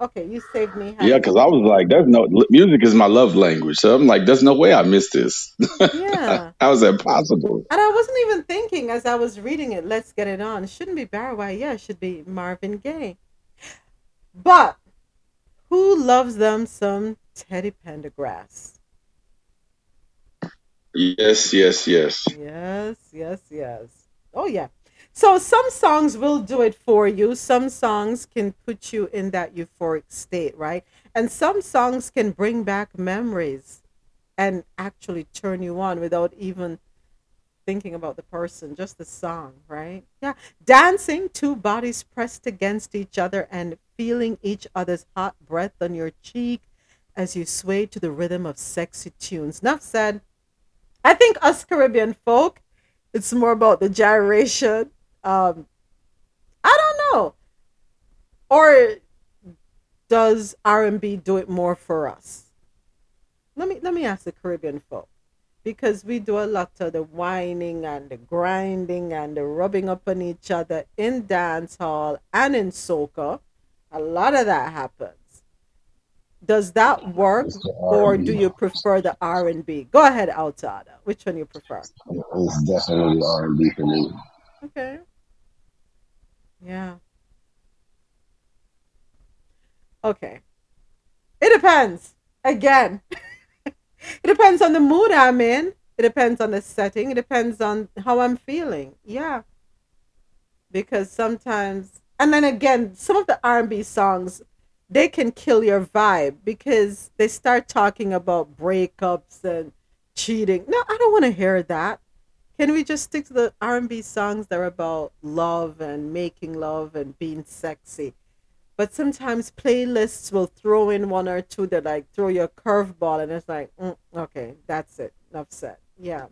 Okay, you saved me. Yeah, because I was like, "There's no music is my love language." So I'm like, "There's no way I missed this." Yeah. How is that possible? And I wasn't even thinking as I was reading it, let's get it on. It shouldn't be Barry White. Yeah, it should be Marvin Gaye. But who loves them some Teddy Pendergrass? Yes, yes, yes. Yes, yes, yes. Oh, yeah. So some songs will do it for you. Some songs can put you in that euphoric state, right? And some songs can bring back memories and actually turn you on without even thinking about the person, just the song, right? Yeah. Dancing, two bodies pressed against each other and feeling each other's hot breath on your cheek as you sway to the rhythm of sexy tunes. Enough said. I think us Caribbean folk, it's more about the gyration. Um, I don't know. Or does R&B do it more for us? Let me let me ask the Caribbean folk because we do a lot of the whining and the grinding and the rubbing up on each other in dance hall and in soca. A lot of that happens. Does that work, or do you prefer the R and B? Go ahead, Altada. Which one you prefer? It's definitely R and B for me. Okay. Yeah. Okay. It depends. Again, it depends on the mood I'm in. It depends on the setting. It depends on how I'm feeling. Yeah. Because sometimes, and then again, some of the R&B songs, they can kill your vibe because they start talking about breakups and cheating. No, I don't want to hear that. Can we just stick to the R&B songs that are about love and making love and being sexy? But sometimes playlists will throw in one or two that like throw you a curveball, and it's like, mm, okay, that's it, enough said. Yeah,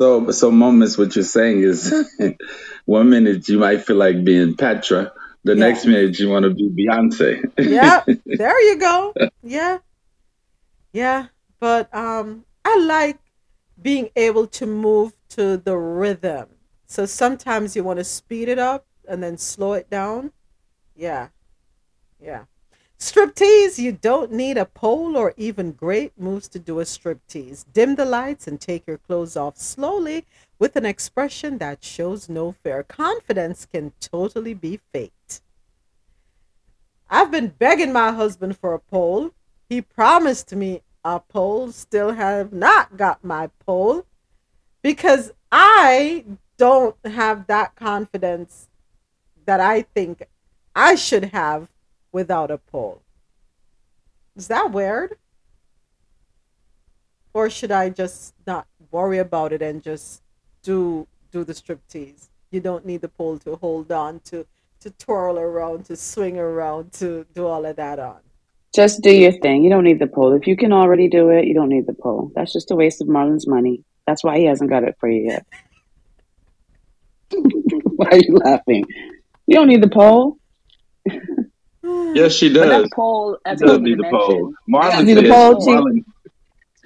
So, so moments. What you're saying is, one minute you might feel like being Patra, the Yeah. next minute you want to be Beyonce. yeah, there you go. Yeah, yeah. But um, I like being able to move to the rhythm. So sometimes you want to speed it up and then slow it down. Yeah, yeah. Striptease, you don't need a pole or even great moves to do a striptease. Dim the lights and take your clothes off slowly with an expression that shows no fear. Confidence can totally be faked. I've been begging my husband for a pole. He promised me a pole, still have not got my pole because I don't have that confidence that I think I should have without a pole. Is that weird? Or should I just not worry about it and just do do the striptease? You don't need the pole to hold on to to twirl around, to swing around, to do all of that on. Just do your thing. You don't need the poll. If you can already do it, you don't need the poll. That's just a waste of Marlon's money. That's why he hasn't got it for you yet. why are you laughing? You don't need the poll. Yes, she does. that poll, She as does need the poll. Marlon Need the said. poll, Chief? Marlon,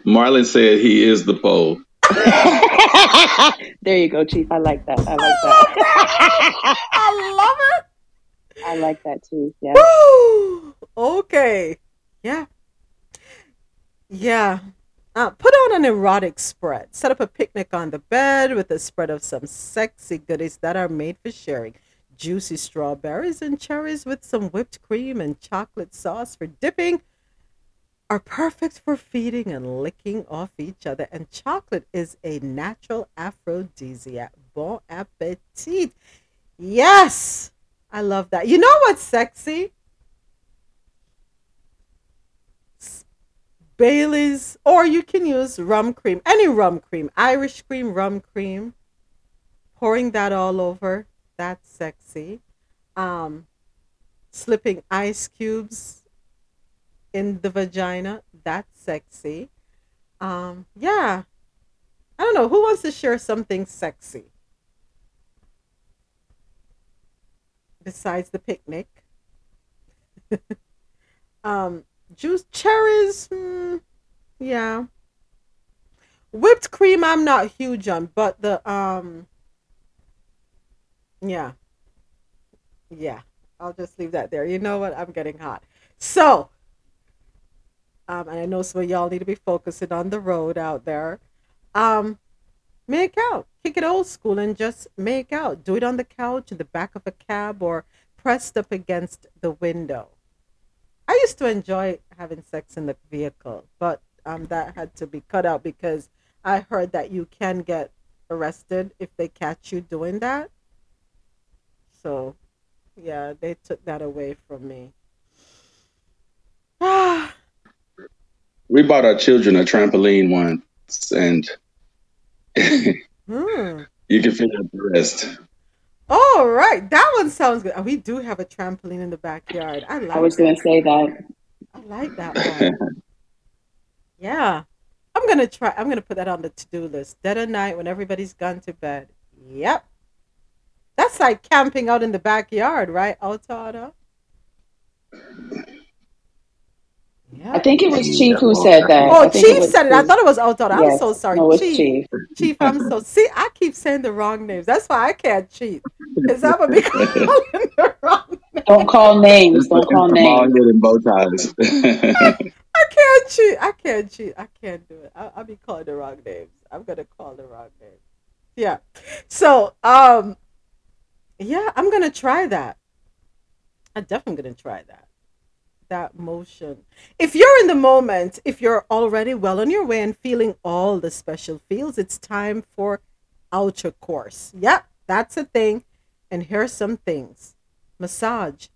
Marlon said he is the poll. there you go, Chief. I like that. I like that. I love it. I like that too. Yeah. Woo! Okay. Yeah. Yeah. Uh, put on an erotic spread. Set up a picnic on the bed with a spread of some sexy goodies that are made for sharing. Juicy strawberries and cherries with some whipped cream and chocolate sauce for dipping. are perfect for feeding and licking off each other, and chocolate is a natural aphrodisiac. Bon appetit. Yes, I love that. You know what's sexy? Bailey's, or you can use rum cream, any rum cream, Irish cream, rum cream. Pouring that all over, that's sexy. Um, slipping ice cubes in the vagina, that's sexy. Um, yeah. I don't know. Who wants to share something sexy besides the picnic? um, juice, cherries, mm, yeah. Whipped cream, I'm not huge on, but the um, yeah, yeah. I'll just leave that there. You know what? I'm getting hot. So, um, and I know some of y'all need to be focusing on the road out there. Um, make out, kick it old school, and just make out. Do it on the couch, in the back of a cab, or pressed up against the window. I used to enjoy having sex in the vehicle, but um, that had to be cut out because I heard that you can get arrested if they catch you doing that. So, yeah, they took that away from me. We bought our children a trampoline once, and Hmm. you can figure out the rest. All right, that one sounds good. We do have a trampoline in the backyard. I like. I was going to say that. I like that one. Yeah, I'm gonna try. I'm gonna put that on the to-do list. Dead of night when everybody's gone to bed. Yep, that's like camping out in the backyard, right, Altana? I think it was Chief who said that. Oh, I think it Chief said it. I thought it was Altana. I'm Yes. so sorry, No, it's Chief. Chief. Chief, I'm so see. I keep saying the wrong names. That's why I can't cheat because I'm gonna be calling the wrong. names. Don't call names. Don't call From all names. good in bow ties. I can't cheat. I can't cheat. I can't do it. I, I'll be calling the wrong names. I'm gonna call the wrong names. Yeah. So, um, yeah, I'm gonna try that. I'm definitely gonna try that. That motion. If you're in the moment, if you're already well on your way and feeling all the special feels, it's time for outercourse. Yep, that's a thing. And here's some things. Massage.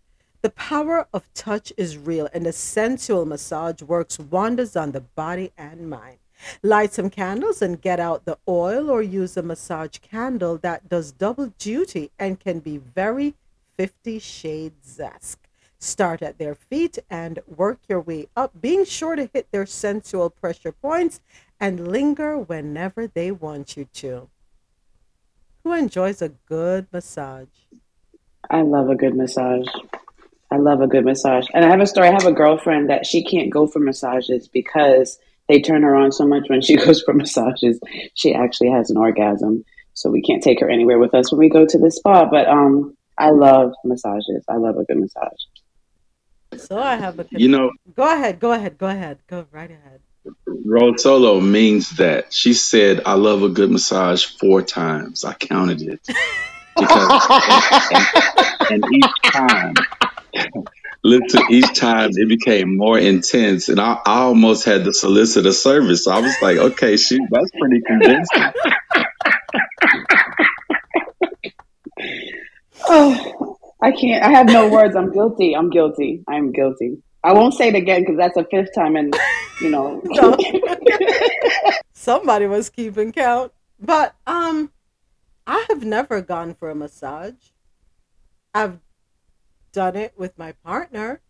The power of touch is real, and a sensual massage works wonders on the body and mind. Light some candles and get out the oil, or use a massage candle that does double duty and can be very Fifty Shades esque. Start at their feet and work your way up, being sure to hit their sensual pressure points and linger whenever they want you to. Who enjoys a good massage? I love a good massage. I love a good massage. And I have a story. I have a girlfriend that she can't go for massages because they turn her on so much when she goes for massages. She actually has an orgasm. So we can't take her anywhere with us when we go to the spa. But um I love massages. I love a good massage. So I have a. You know, Go ahead, go ahead, go ahead, go right ahead. Rosolo means that. She said, I love a good massage four times. I counted it. Because, and, and each time, listen, each time it became more intense. And I, I almost had to solicit a service. So I was like, okay, she, that's pretty convincing. Oh, I can't. I have no words. I'm guilty. I'm guilty. I'm guilty. I won't say it again because that's a fifth time, and you know. Somebody was keeping count. But um I have never gone for a massage. I've done it with my partner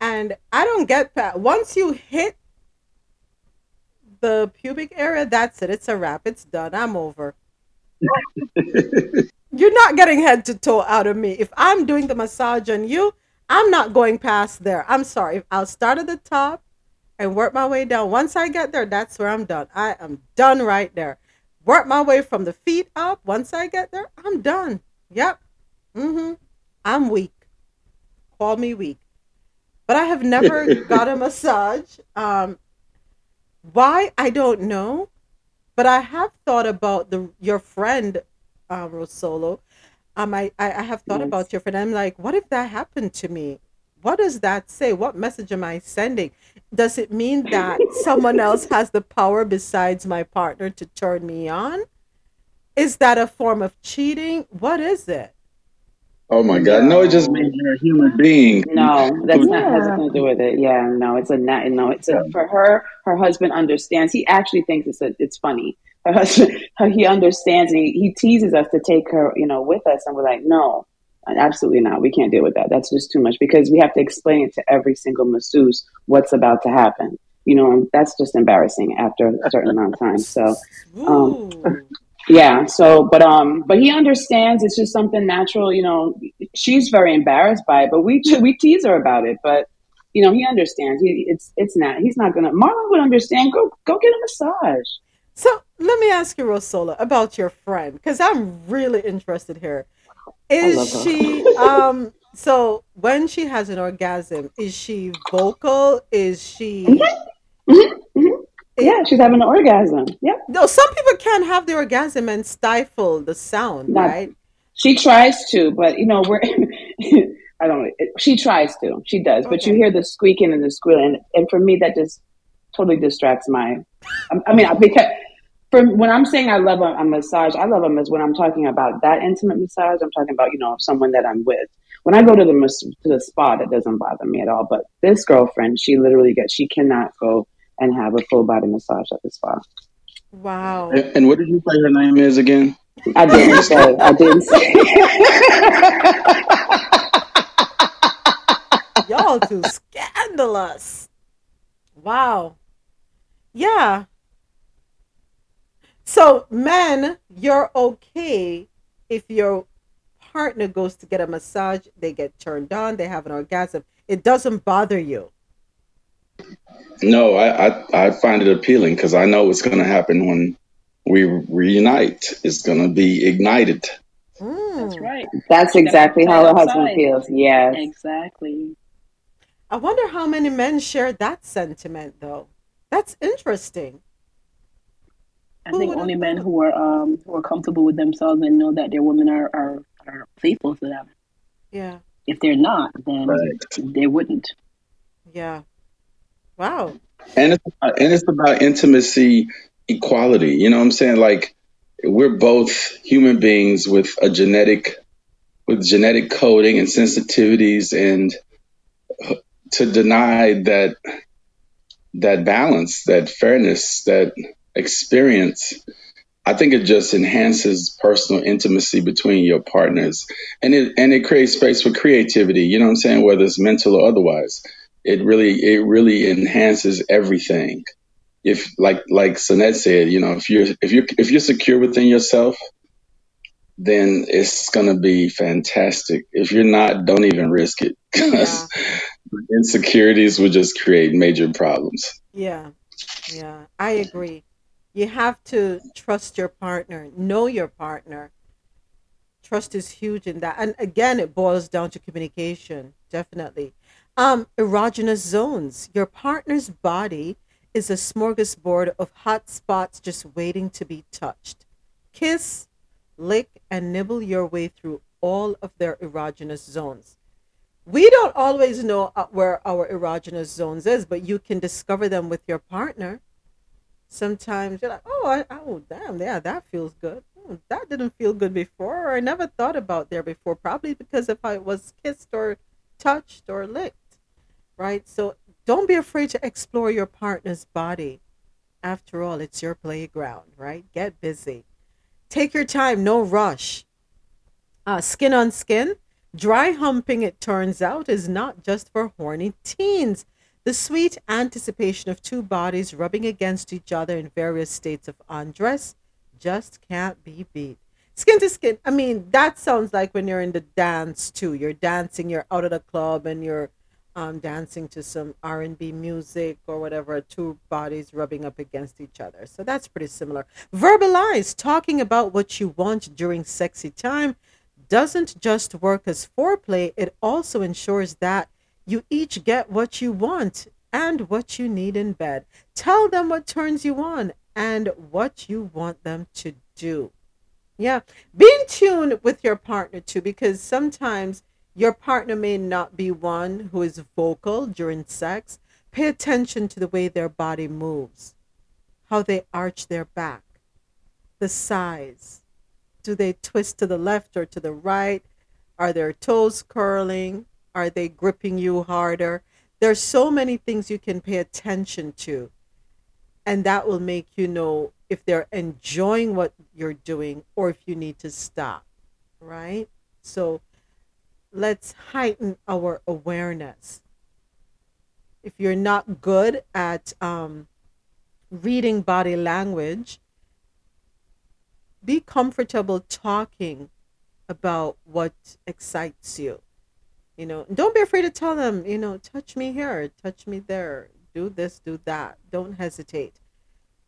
and I don't get that. once you hit the pubic area, that's it. It's a wrap. It's done. I'm over. You're not getting head to toe out of me. If I'm doing the massage on you, I'm not going past there. I'm sorry. I'll start at the top and work my way down. Once I get there, that's where I'm done. I am done right there. Work my way from the feet up. Once I get there, I'm done. Yep. Mm-hmm. I'm weak. Call me weak. But I have never got a massage. Um, why I don't know, but I have thought about the your friend, um, Rosolo. Um, I, I I have thought Yes. about your friend. I'm like, what if that happened to me? what does that say? What message am I sending? Does it mean that someone else has the power besides my partner to turn me on? Is that a form of cheating? What is it? Oh my God! No, it just means you're a human being. No, that's who- not has nothing to do with it. Yeah, no, it's a not. No, it's a for her. Her husband understands. He actually thinks it's a, it's funny. Her husband, he understands, and he, he teases us to take her, you know, with us, and we're like, no, absolutely not. We can't deal with that. That's just too much because we have to explain it to every single masseuse what's about to happen. You know, and that's just embarrassing after a certain amount of time. So, um, yeah so but um but he understands it's just something natural you know she's very embarrassed by it but we we tease her about it but you know he understands he, it's it's not he's not gonna marlon would understand go go get a massage So let me ask you, Rosolo, about your friend, because I'm really interested here. Is she um so when she has an orgasm, is she vocal? Is she mm-hmm. Mm-hmm. Mm-hmm. yeah she's having an orgasm. Yeah. No some people can't have the orgasm and stifle the sound, Not- right? she tries to but you know we're i don't know she tries to. She does but you hear the squeaking and the squealing and for me that just totally distracts my i, I mean because for when i'm saying i love a, a massage i love them as when i'm talking about that intimate massage i'm talking about you know someone that i'm with when i go to the mas- to the spa that doesn't bother me at all but this girlfriend she literally gets she cannot go and have a full body massage at the spa Wow. And, and what did you say her name is again? i didn't say i didn't say Y'all too scandalous. Wow. Yeah. So, men, you're okay if your partner goes to get a massage, they get turned on, they have an orgasm. It doesn't bother you. No, I I, I find it appealing because I know what's going to happen when we reunite. It's going to be ignited. Mm. That's right. that's exactly how her husband feels yes Exactly. I wonder how many men share that sentiment, though. That's interesting. I think would've only men who are um who are comfortable with themselves and know that their women are are, are faithful to them. Yeah. If they're not, then Right. they wouldn't. Yeah. Wow. And it's about, and it's about intimacy, equality. You know what I'm saying? Like we're both human beings with a genetic with genetic coding and sensitivities and to deny that that balance, that fairness, that experience, I think it just enhances personal intimacy between your partners. And it and it creates space for creativity, you know what I'm saying, whether it's mental or otherwise. It really it really enhances everything. If like like Sonette said, you know, if you're if you're if you're secure within yourself, then it's gonna be fantastic. If you're not, don't even risk it. Because insecurities will just create major problems. Yeah, yeah, I agree. You have to trust your partner, know your partner. Trust is huge in that. And again, it boils down to communication, definitely. Um, erogenous zones. Your partner's body is a smorgasbord of hot spots just waiting to be touched. Kiss, lick, and nibble your way through all of their erogenous zones we don't always know uh, where our erogenous zones is, but you can discover them with your partner. Sometimes you're like, oh, I, oh, damn, yeah, that feels good. Oh, that didn't feel good before, or I never thought about there before. Probably because if I was kissed or touched or licked, right? So don't be afraid to explore your partner's body. After all, it's your playground, right? Get busy. Take your time, no rush. Uh, skin on skin. Dry humping, it turns out, is not just for horny teens. The sweet anticipation of two bodies rubbing against each other in various states of undress just can't be beat. Skin to skin, I mean, that sounds like when you're in the dance too. You're dancing, you're out of the club and you're um, dancing to some R&B music or whatever, two bodies rubbing up against each other. So that's pretty similar. Verbalize, talking about what you want during sexy time doesn't just work as foreplay, it also ensures that you each get what you want and what you need in bed. Tell them what turns you on and what you want them to do. Yeah, be in tune with your partner too, because sometimes Your partner may not be one who is vocal during sex. Pay attention to the way their body moves, how they arch their back, the size. Do they twist to the left or to the right? Are their toes curling? Are they gripping you harder? There's so many things you can pay attention to, and that will make you know if they're enjoying what you're doing or if you need to stop, right? So let's heighten our awareness. If you're not good at um, reading body language, be comfortable talking about what excites you. You know, don't be afraid to tell them, you know, touch me here, touch me there, do this, do that. Don't hesitate.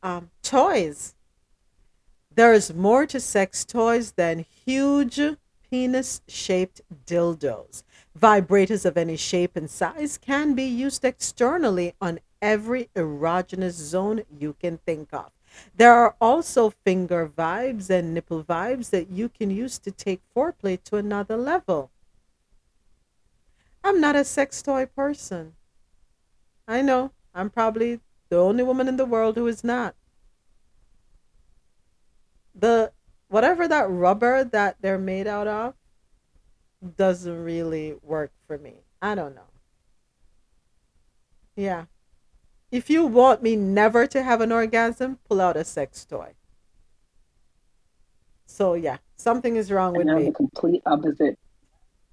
Um, toys. There is more to sex toys than huge penis shaped dildos. Vibrators of any shape and size can be used externally on every erogenous zone you can think of. There are also finger vibes and nipple vibes that you can use to take foreplay to another level. I'm not a sex toy person. I know, I'm probably the only woman in the world who is not. The whatever that rubber that they're made out of doesn't really work for me. I don't know. Yeah. If you want me never to have an orgasm, pull out a sex toy. So yeah, something is wrong with And I'm me. the complete opposite.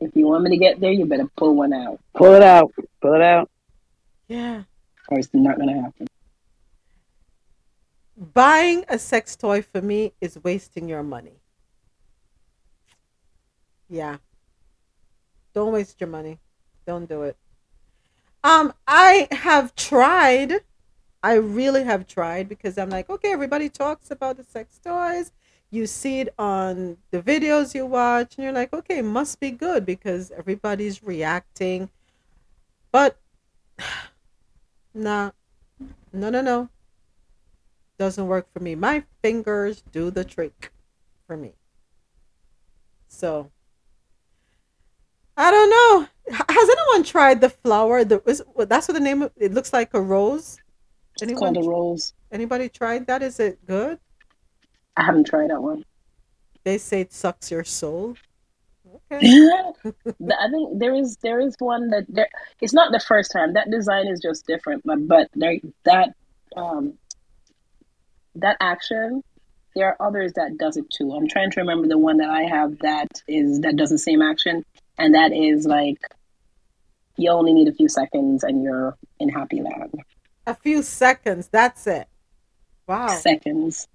If you want me to get there, you better pull one out, Pull it out. Pull it out. Yeah. or it's not gonna happen. Buying a sex toy for me is wasting your money. Yeah. Don't waste your money. Don't do it. Um, I have tried. I really have tried because I'm like, okay, everybody talks about the sex toys. You see it on the videos you watch, and you're like, okay, it must be good because everybody's reacting. But nah, no, no, no. Doesn't work for me. My fingers do the trick for me. So I don't know. Has anyone tried the flower? The is, well, that's what the name of it looks like a rose. It's called a rose. Anybody tried that? Is it good? I haven't tried that one. They say it sucks your soul. Okay. I think there is there is one that there. It's not the first time. That design is just different, but but there that um that action. There are others that does it too. I'm trying to remember the one that I have that is that does the same action, and that is like you only need a few seconds and you're in happy land. A few seconds. That's it. Wow. Seconds,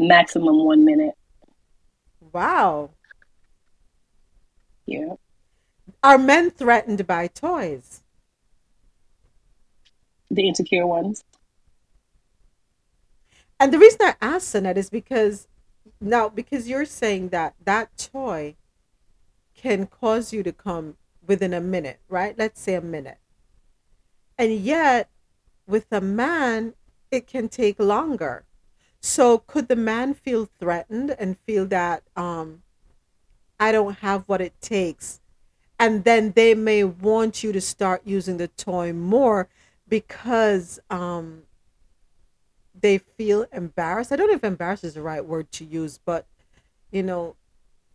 maximum one minute. Wow. Yeah. Are men threatened by toys? The insecure ones. And the reason I asked that is because now because you're saying that that toy can cause you to come within a minute, right? Let's say a minute. And yet with a man it can take longer. So could the man feel threatened and feel that um I don't have what it takes and then they may want you to start using the toy more because um they feel embarrassed. I don't know if embarrassed is the right word to use, but you know,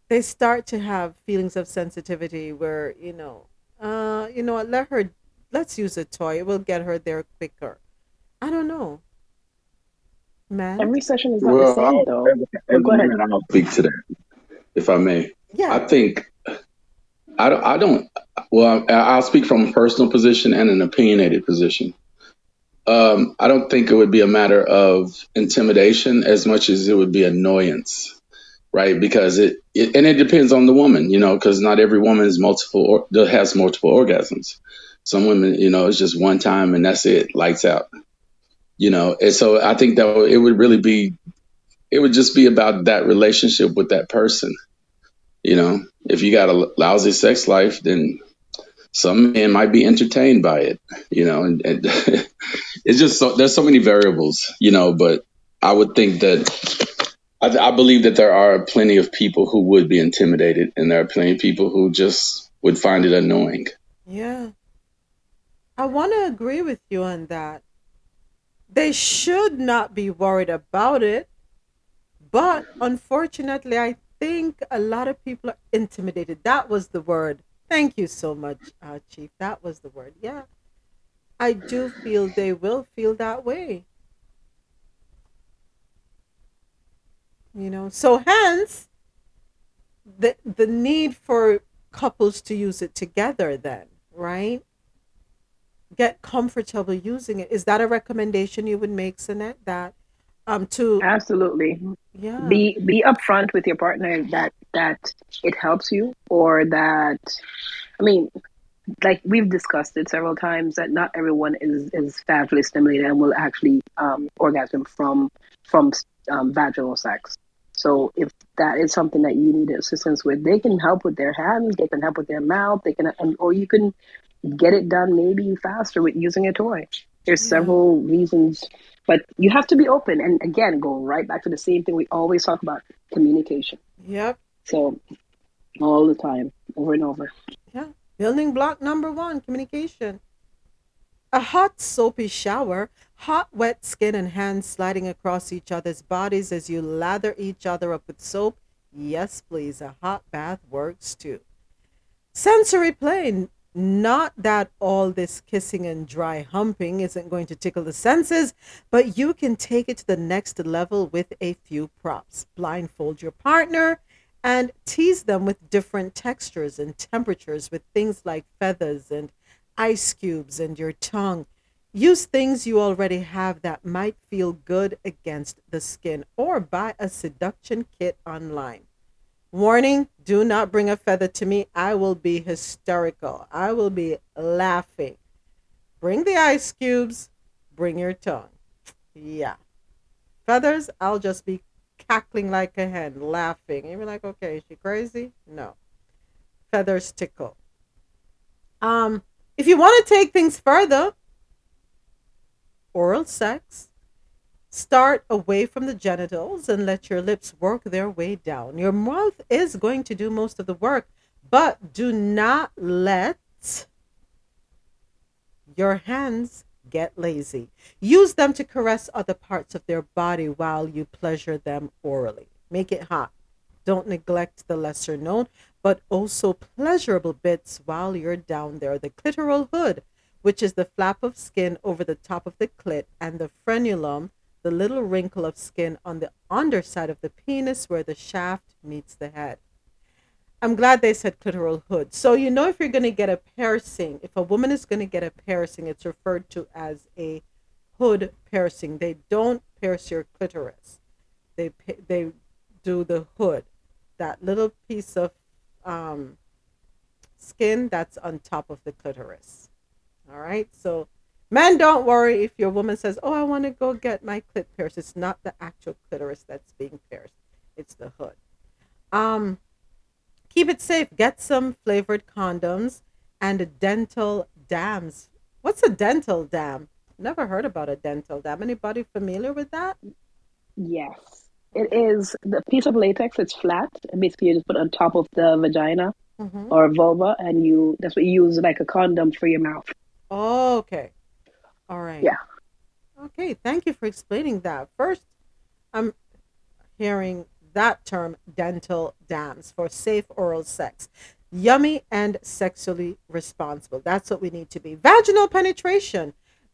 they start to have feelings of sensitivity where, you know, uh, you know let her let's use a toy. It will get her there quicker. I don't know. Man. Every session is not the same I'll, though. as Oh, go a ahead. I'll speak to that, if I may. Yeah. I think I don't. I don't. Well, I- I'll speak from a personal position and an opinionated position. Um, I don't think it would be a matter of intimidation as much as it would be annoyance, right? Because it, it and it depends on the woman, you know, because not every woman is multiple or has multiple orgasms. Some women, you know, it's just one time and that's it, lights out, you know. And so I think that it would really be, it would just be about that relationship with that person, you know. If you got a lousy sex life, then some men might be entertained by it, you know, and, and it's just so there's so many variables, you know, but I would think that I, I believe that there are plenty of people who would be intimidated, and there are plenty of people who just would find it annoying. Yeah. I want to agree with you on that. They should not be worried about it, but unfortunately, I think a lot of people are intimidated. That was the word. Thank you so much, uh, Chief. That was the word. Yeah. I do feel they will feel that way. You know, so hence the the need for couples to use it together then, right? Get comfortable using it. Is that a recommendation you would make, Sinette? That um to Absolutely. yeah. Be be upfront with your partner that that it helps you or that I mean, like we've discussed it several times that not everyone is is vaginally stimulated and will actually um, orgasm from from um, vaginal sex. So if that is something that you need assistance with, they can help with their hands, they can help with their mouth, they can, and, or you can get it done maybe faster with using a toy. There's Yeah. several reasons, but you have to be open. And again, go right back to the same thing we always talk about: communication. Yep. So all the time, over and over. Yeah. Building block number one communication. A hot, soapy shower, hot, wet skin and hands sliding across each other's bodies as you lather each other up with soap. Yes, please. A hot bath works too. Sensory play. Not that all this kissing and dry humping isn't going to tickle the senses, but you can take it to the next level with a few props. Blindfold your partner and tease them with different textures and temperatures with things like feathers and ice cubes and your tongue. Use things you already have that might feel good against the skin or buy a seduction kit online. Warning do not bring a feather to me. I will be hysterical. I will be laughing. Bring the ice cubes, bring your tongue. Yeah. Feathers, I'll just be cackling like a hen, laughing. You'll be like, okay, is she crazy? No. Feathers tickle. Um, if you want to take things further, oral sex, start away from the genitals and let your lips work their way down. Your mouth is going to do most of the work, but do not let your hands get lazy. Use them to caress other parts of their body while you pleasure them orally. Make it hot. Don't neglect the lesser known, but also pleasurable bits while you're down there. The clitoral hood, which is the flap of skin over the top of the clit, and the frenulum, the little wrinkle of skin on the underside of the penis where the shaft meets the head. I'm glad they said clitoral hood. So you know if you're going to get a piercing, if a woman is going to get a piercing, it's referred to as a hood piercing. They don't pierce your clitoris. They they do the hood, that little piece of um, skin that's on top of the clitoris. All right. So men, don't worry if your woman says, "Oh, I want to go get my clit pierced." It's not the actual clitoris that's being pierced. It's the hood. Um, keep it safe. Get some flavored condoms and dental dams. What's a dental dam? Never heard about a dental dam. Anybody familiar with that? Yes. It is the piece of latex. It's flat. And basically, you just put it on top of the vagina Mhm. or vulva, and you that's what you use like a condom for your mouth. Oh, okay. All right. Yeah. Okay. Thank you for explaining that. First, I'm hearing that term dental dams for safe oral sex. Yummy and sexually responsible. That's what we need to be. Vaginal penetration.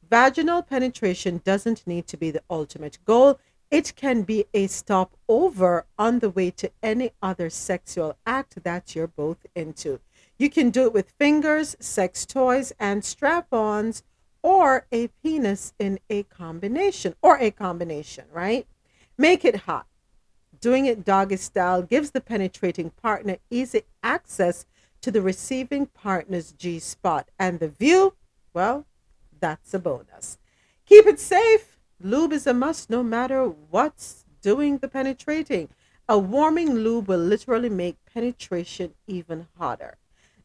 Vaginal penetration doesn't need to be the ultimate goal. It can be a stopover on the way to any other sexual act that you're both into. You can do it with fingers, sex toys, and strap ons, or a penis in a combination, or a combination, right? Make it hot. Doing it doggy style gives the penetrating partner easy access to the receiving partner's G spot. And the view, well, that's a bonus. Keep it safe. Lube is a must no matter what's doing the penetrating. A warming lube will literally make penetration even hotter.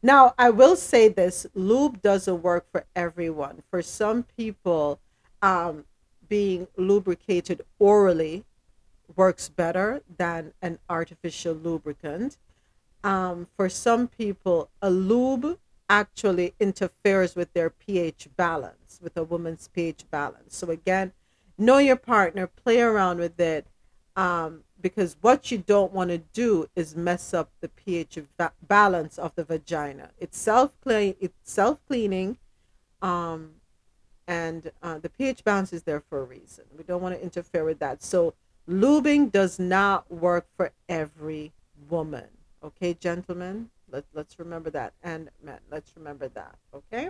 Now, I will say this lube doesn't work for everyone. For some people, um, being lubricated orally works better than an artificial lubricant. Um, for some people, a lube actually interferes with their pH balance, with a woman's pH balance. So, again, know your partner, play around with it, um, because what you don't want to do is mess up the pH balance of the vagina. It's self clean, it's self cleaning, um, and uh, the pH balance is there for a reason. We don't want to interfere with that. So, lubing does not work for every woman. Okay, gentlemen, let, let's remember that. And men, let's remember that. Okay.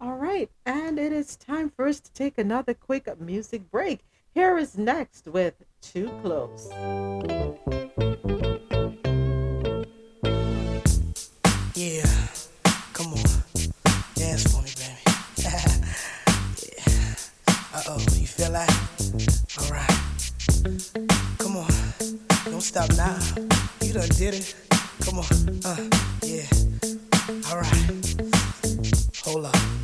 All right, and it is time for us to take another quick music break. Here is next with Too Close. Yeah, come on, dance for me, baby. yeah. Uh oh, you feel that? All right, come on, don't stop now. You done did it. Come on, uh, yeah. All right, hold up.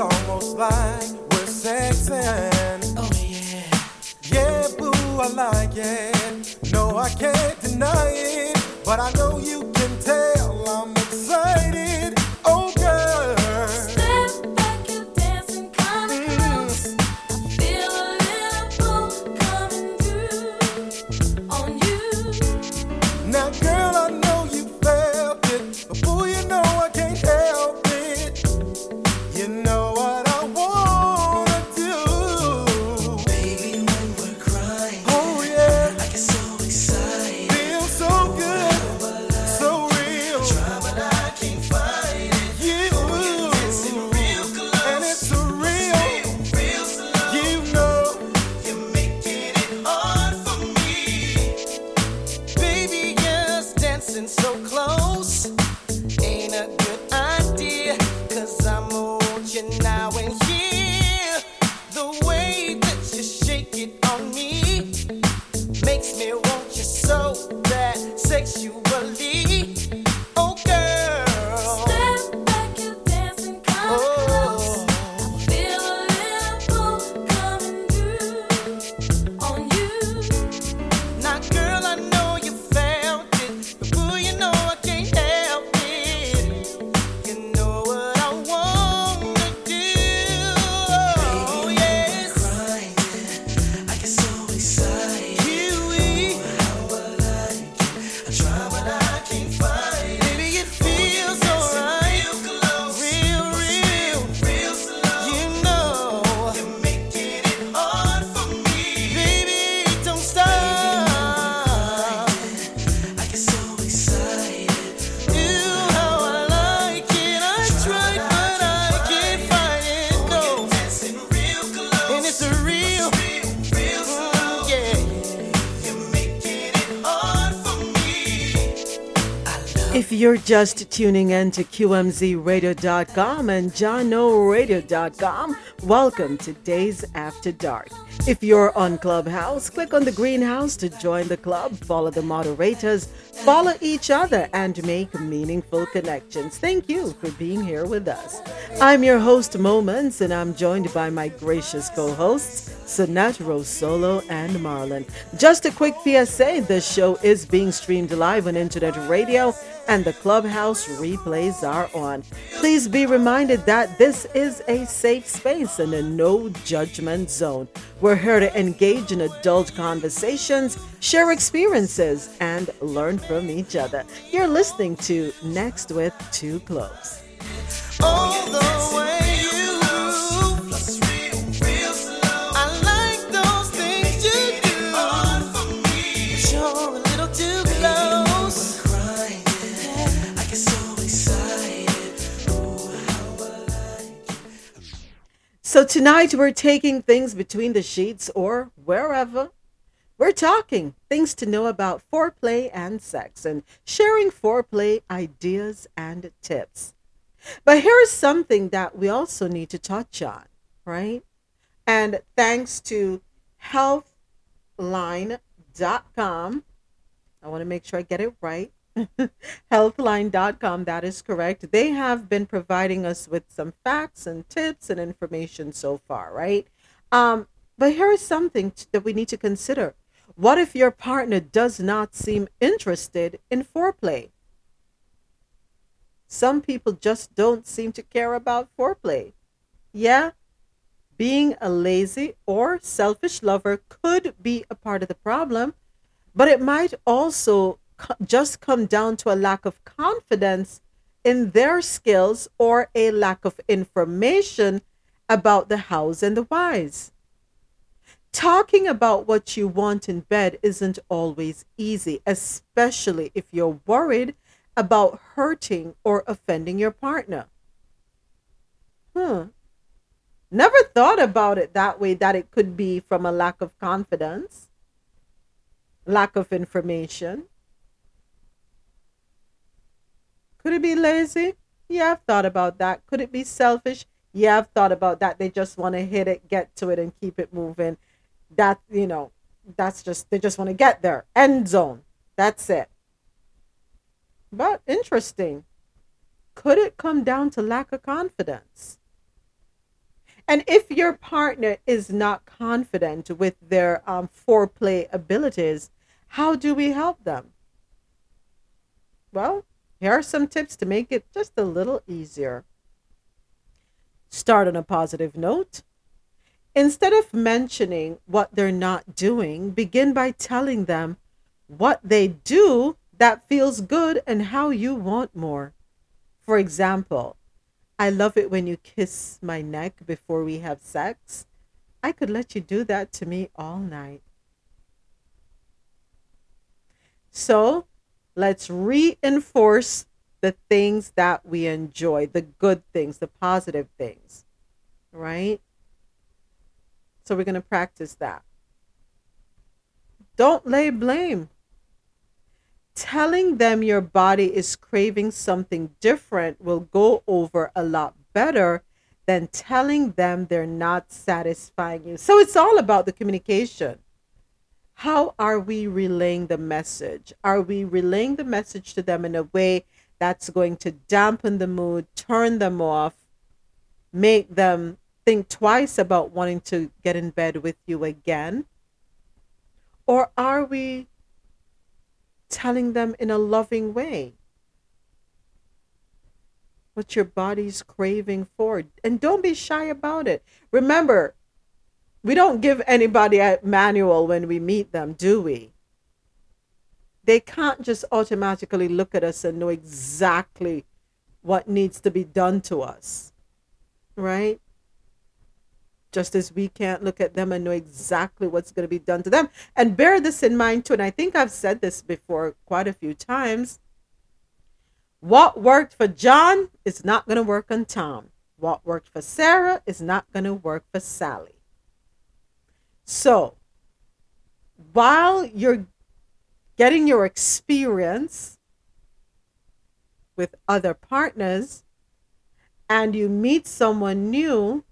It's almost like we're sexing. Oh yeah. Yeah, boo, I like it. No, I can't deny it. But I know you can tell I'm you're just tuning in to QMZRadio.com and JahknoRadio.com, welcome to Dayz After Dark. If you're on Clubhouse, click on the greenhouse to join the club, follow the moderators, follow each other, and make meaningful connections. Thank you for being here with us. I'm your host, Moments, and I'm joined by my gracious co hosts, Sanat Rosolo and Marlon. Just a quick PSA this show is being streamed live on internet radio and the clubhouse replays are on. Please be reminded that this is a safe space and a no judgment zone. We're here to engage in adult conversations, share experiences, and learn from each other. You're listening to Next with Too Close. So tonight we're taking things between the sheets or wherever We're talking things to know about foreplay and sex and sharing foreplay ideas and tips. But here's something that we also need to touch on, right? And thanks to healthline.com, I want to make sure I get it right. healthline.com, that is correct. They have been providing us with some facts and tips and information so far, right? Um, but here is something t- that we need to consider. What if your partner does not seem interested in foreplay? Some people just don't seem to care about foreplay. Yeah, being a lazy or selfish lover could be a part of the problem, but it might also just come down to a lack of confidence in their skills or a lack of information about the hows and the whys. Talking about what you want in bed isn't always easy, especially if you're worried about hurting or offending your partner. Hmm. Never thought about it that way, that it could be from a lack of confidence, lack of information. Could it be lazy? Yeah, I've thought about that. Could it be selfish? Yeah, I've thought about that. They just want to hit it, get to it, and keep it moving. That, you know, that's just, they just want to get there. End zone. That's it. But interesting. Could it come down to lack of confidence? And if your partner is not confident with their um, foreplay abilities, how do we help them? Well, here are some tips to make it just a little easier. Start on a positive note. Instead of mentioning what they're not doing, begin by telling them what they do that feels good and how you want more. For example, I love it when you kiss my neck before we have sex. I could let you do that to me all night. So let's reinforce the things that we enjoy, the good things, the positive things, right? So we're going to practice that. Don't lay blame. Telling them your body is craving something different will go over a lot better than telling them they're not satisfying you. So it's all about the communication. How are we relaying the message? Are we relaying the message to them in a way that's going to dampen the mood, turn them off, make them think twice about wanting to get in bed with you again? Or are we telling them in a loving way what your body's craving for? And don't be shy about it. Remember, we don't give anybody a manual when we meet them, do we? They can't just automatically look at us and know exactly what needs to be done to us, right? Just as we can't look at them and know exactly what's going to be done to them. And bear this in mind too. And I think I've said this before quite a few times. What worked for John is not going to work on Tom. What worked for Sarah is not going to work for Sally. So, while you're getting your experience with other partners and you meet someone new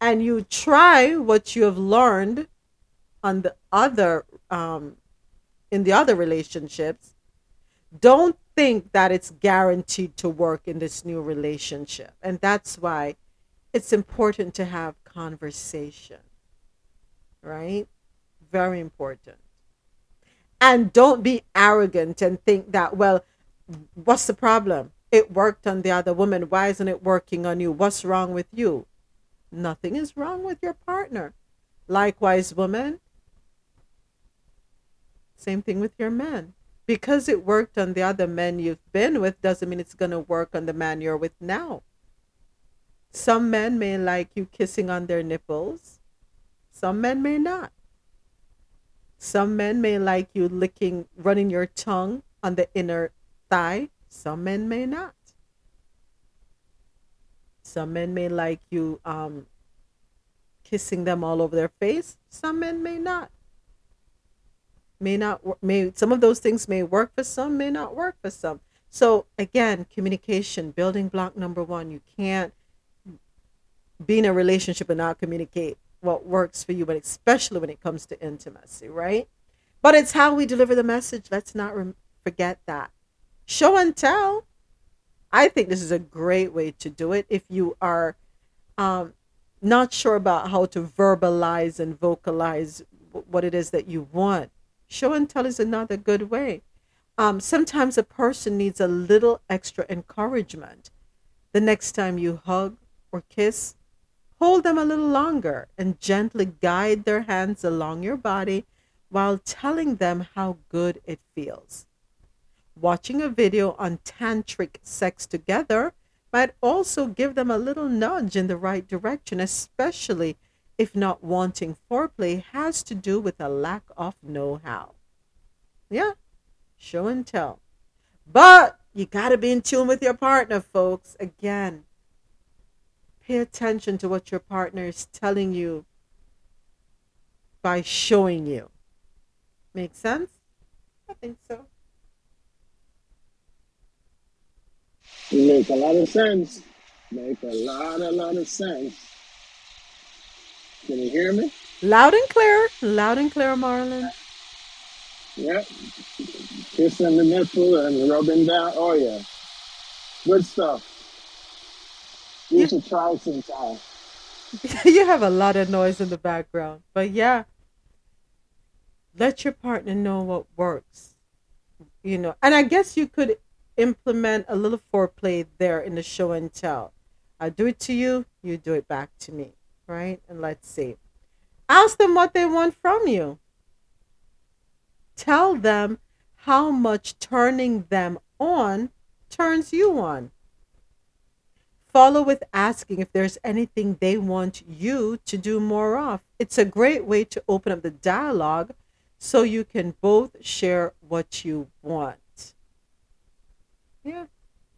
and you try what you have learned on the other um, in the other relationships don't think that it's guaranteed to work in this new relationship. And that's why it's important to have conversation right? Very important. And don't be arrogant and think that well what's the problem? It worked on the other woman. Why isn't it working on you? What's wrong with you? Nothing is wrong with your partner. Likewise woman same thing with your man. Because it worked on the other men you've been with doesn't mean it's going to work on the man you're with now. Some men may like you kissing on their nipples some men may not some men may like you licking, running your tongue on the inner thigh. Some men may not. Some men may like you um, kissing them all over their face. Some men may not. may not may some of those things may work for some, may not work for some. So again, communication, building block number one. You can't be in a relationship and not communicate what works for you, but especially when it comes to intimacy, right? But it's how we deliver the message. Let's not rem- forget that. Show and tell. I think this is a great way to do it if you are um, not sure about how to verbalize and vocalize what it is that you want. Show and tell is another good way. Um, sometimes a person needs a little extra encouragement. The next time you hug or kiss, hold them a little longer and gently guide their hands along your body while telling them how good it feels. Watching a video on tantric sex together might also give them a little nudge in the right direction, especially if not wanting foreplay has to do with a lack of know how. Yeah, show and tell. But you got to be in tune with your partner, folks. Again, pay attention to what your partner is telling you by showing you. Make sense? I think so. Make a lot of sense. Make a lot, a lot of sense. Can you hear me? Loud and clear. Loud and clear, Marlon. Yep. Kissing the nipple and rubbing down. Oh yeah. Good stuff. You should try sometime. you have a lot of noise in the background. But yeah, let your partner know what works. You know, and I guess you could implement a little foreplay there in the show and tell. I do it to you, you do it back to me, right? And let's see. Ask them what they want from you. Tell them how much turning them on turns you on. Follow with asking if there's anything they want you to do more of. It's a great way to open up the dialogue so you can both share what you want. Yeah.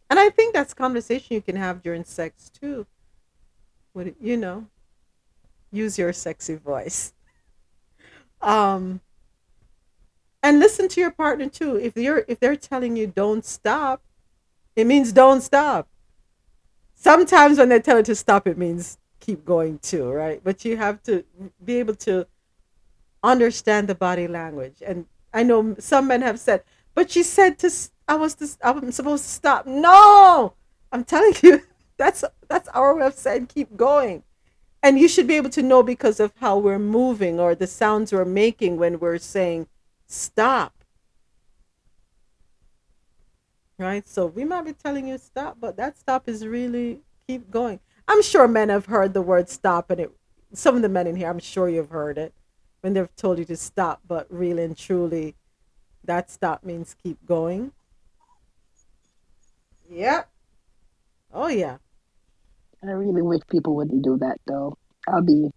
And I think that's conversation you can have during sex too. With you know, use your sexy voice. Um and listen to your partner too. If you're if they're telling you don't stop, it means don't stop. Sometimes when they tell you to stop, it means keep going too, right? But you have to be able to understand the body language. And I know some men have said, "But she said to I was to, I'm supposed to stop." No, I'm telling you, that's that's our way of saying keep going. And you should be able to know because of how we're moving or the sounds we're making when we're saying stop. Right? So we might be telling you stop, but that stop is really keep going. I'm sure men have heard the word stop and it some of the men in here, I'm sure you've heard it when they've told you to stop, but really and truly that stop means keep going. Yep. Oh yeah. I really wish people wouldn't do that though. I'll be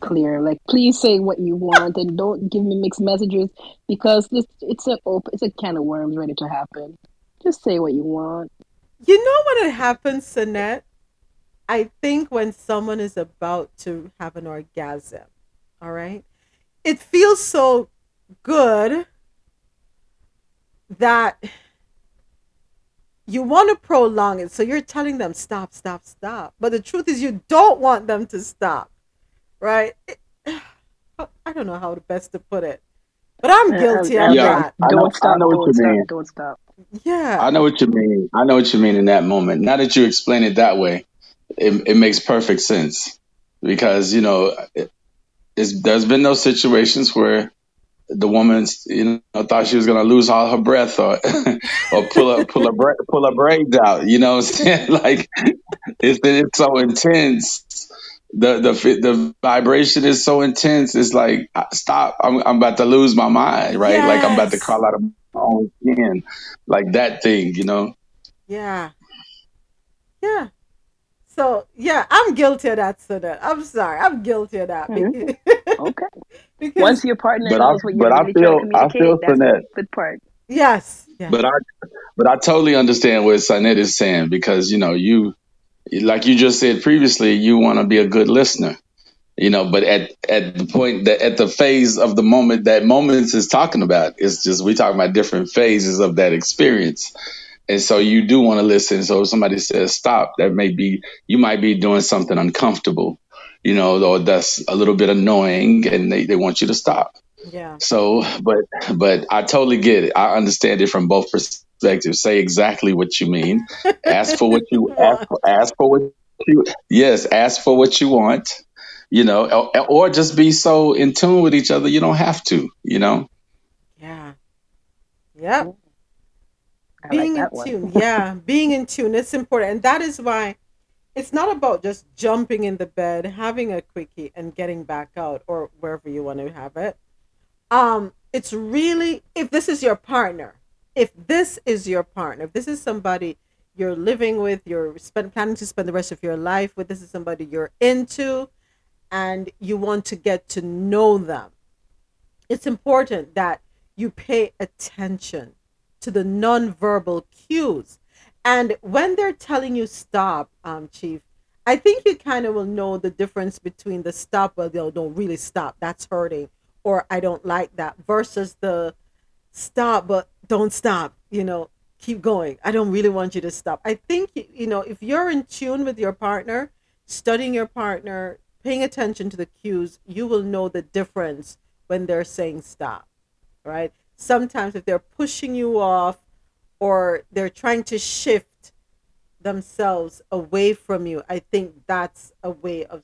clear. Like, please say what you want and don't give me mixed messages because this it's a op- it's a can of worms ready to happen. Just say what you want. You know when it happens, Sinette? I think when someone is about to have an orgasm, all right? It feels so good that you want to prolong it. So you're telling them, stop, stop, stop. But the truth is, you don't want them to stop, right? It- I don't know how the best to put it, but I'm Uh, guilty of Yeah, that. I know, Don't stop. Don't stop. Don't stop. Yeah. I know what you mean. I know what you mean in that moment. Now that you explain it that way, it, it makes perfect sense because you know it, there's been those situations where the woman you know thought she was gonna lose all her breath or or pull her pull her bra- pull her braids out. You know what I'm saying? Like it's it's so intense. The the the vibration is so intense. It's like stop. I'm I'm about to lose my mind. Right? Like I'm about to Yes. crawl out of own skin. Like that thing. You know. Yeah. Yeah. So yeah, I'm guilty of that, Sinette. I'm sorry. I'm guilty of that. Mhm. Okay. because Once your partner But I knows what you're but I really trying to feel I feel communicate, that's the good part. yes. Yes. But I but I totally understand what Sinette is saying because you know you like you just said previously you want to be a good listener you know but at at the point that at the phase of the moment that moments is talking about it's just we talking about different phases of that experience. And so you do want to listen. So if somebody says stop that may be you might be doing something uncomfortable you know or that's a little bit annoying and they, they want you to stop. Yeah. so but but i totally get it. I understand it from both perspectives. Say exactly what you mean. Ask for what you ask for, ask for what you yes ask for what you want you know or, or just be so in tune with each other you don't have to you know Yeah. Yep. I like Being in tune. Yeah. Being in tune. It's important. And that is why it's not about just jumping in the bed, having a quickie, and getting back out or wherever you want to have it. Um, it's really if this is your partner, if this is your partner, if this is somebody you're living with, you're spend, planning to spend the rest of your life with, this is somebody you're into, and you want to get to know them. It's important that you pay attention to the nonverbal cues. And when they're telling you stop, um, Chief, I think you kind of will know the difference between the stop, well, they'll don't really stop, that's hurting, or I don't like that, versus the stop, but don't stop, you know, keep going. I don't really want you to stop. I think, you know, if you're in tune with your partner, studying your partner, paying attention to the cues, you will know the difference when they're saying stop, right? Sometimes if they're pushing you off or they're trying to shift themselves away from you, I think that's a way of,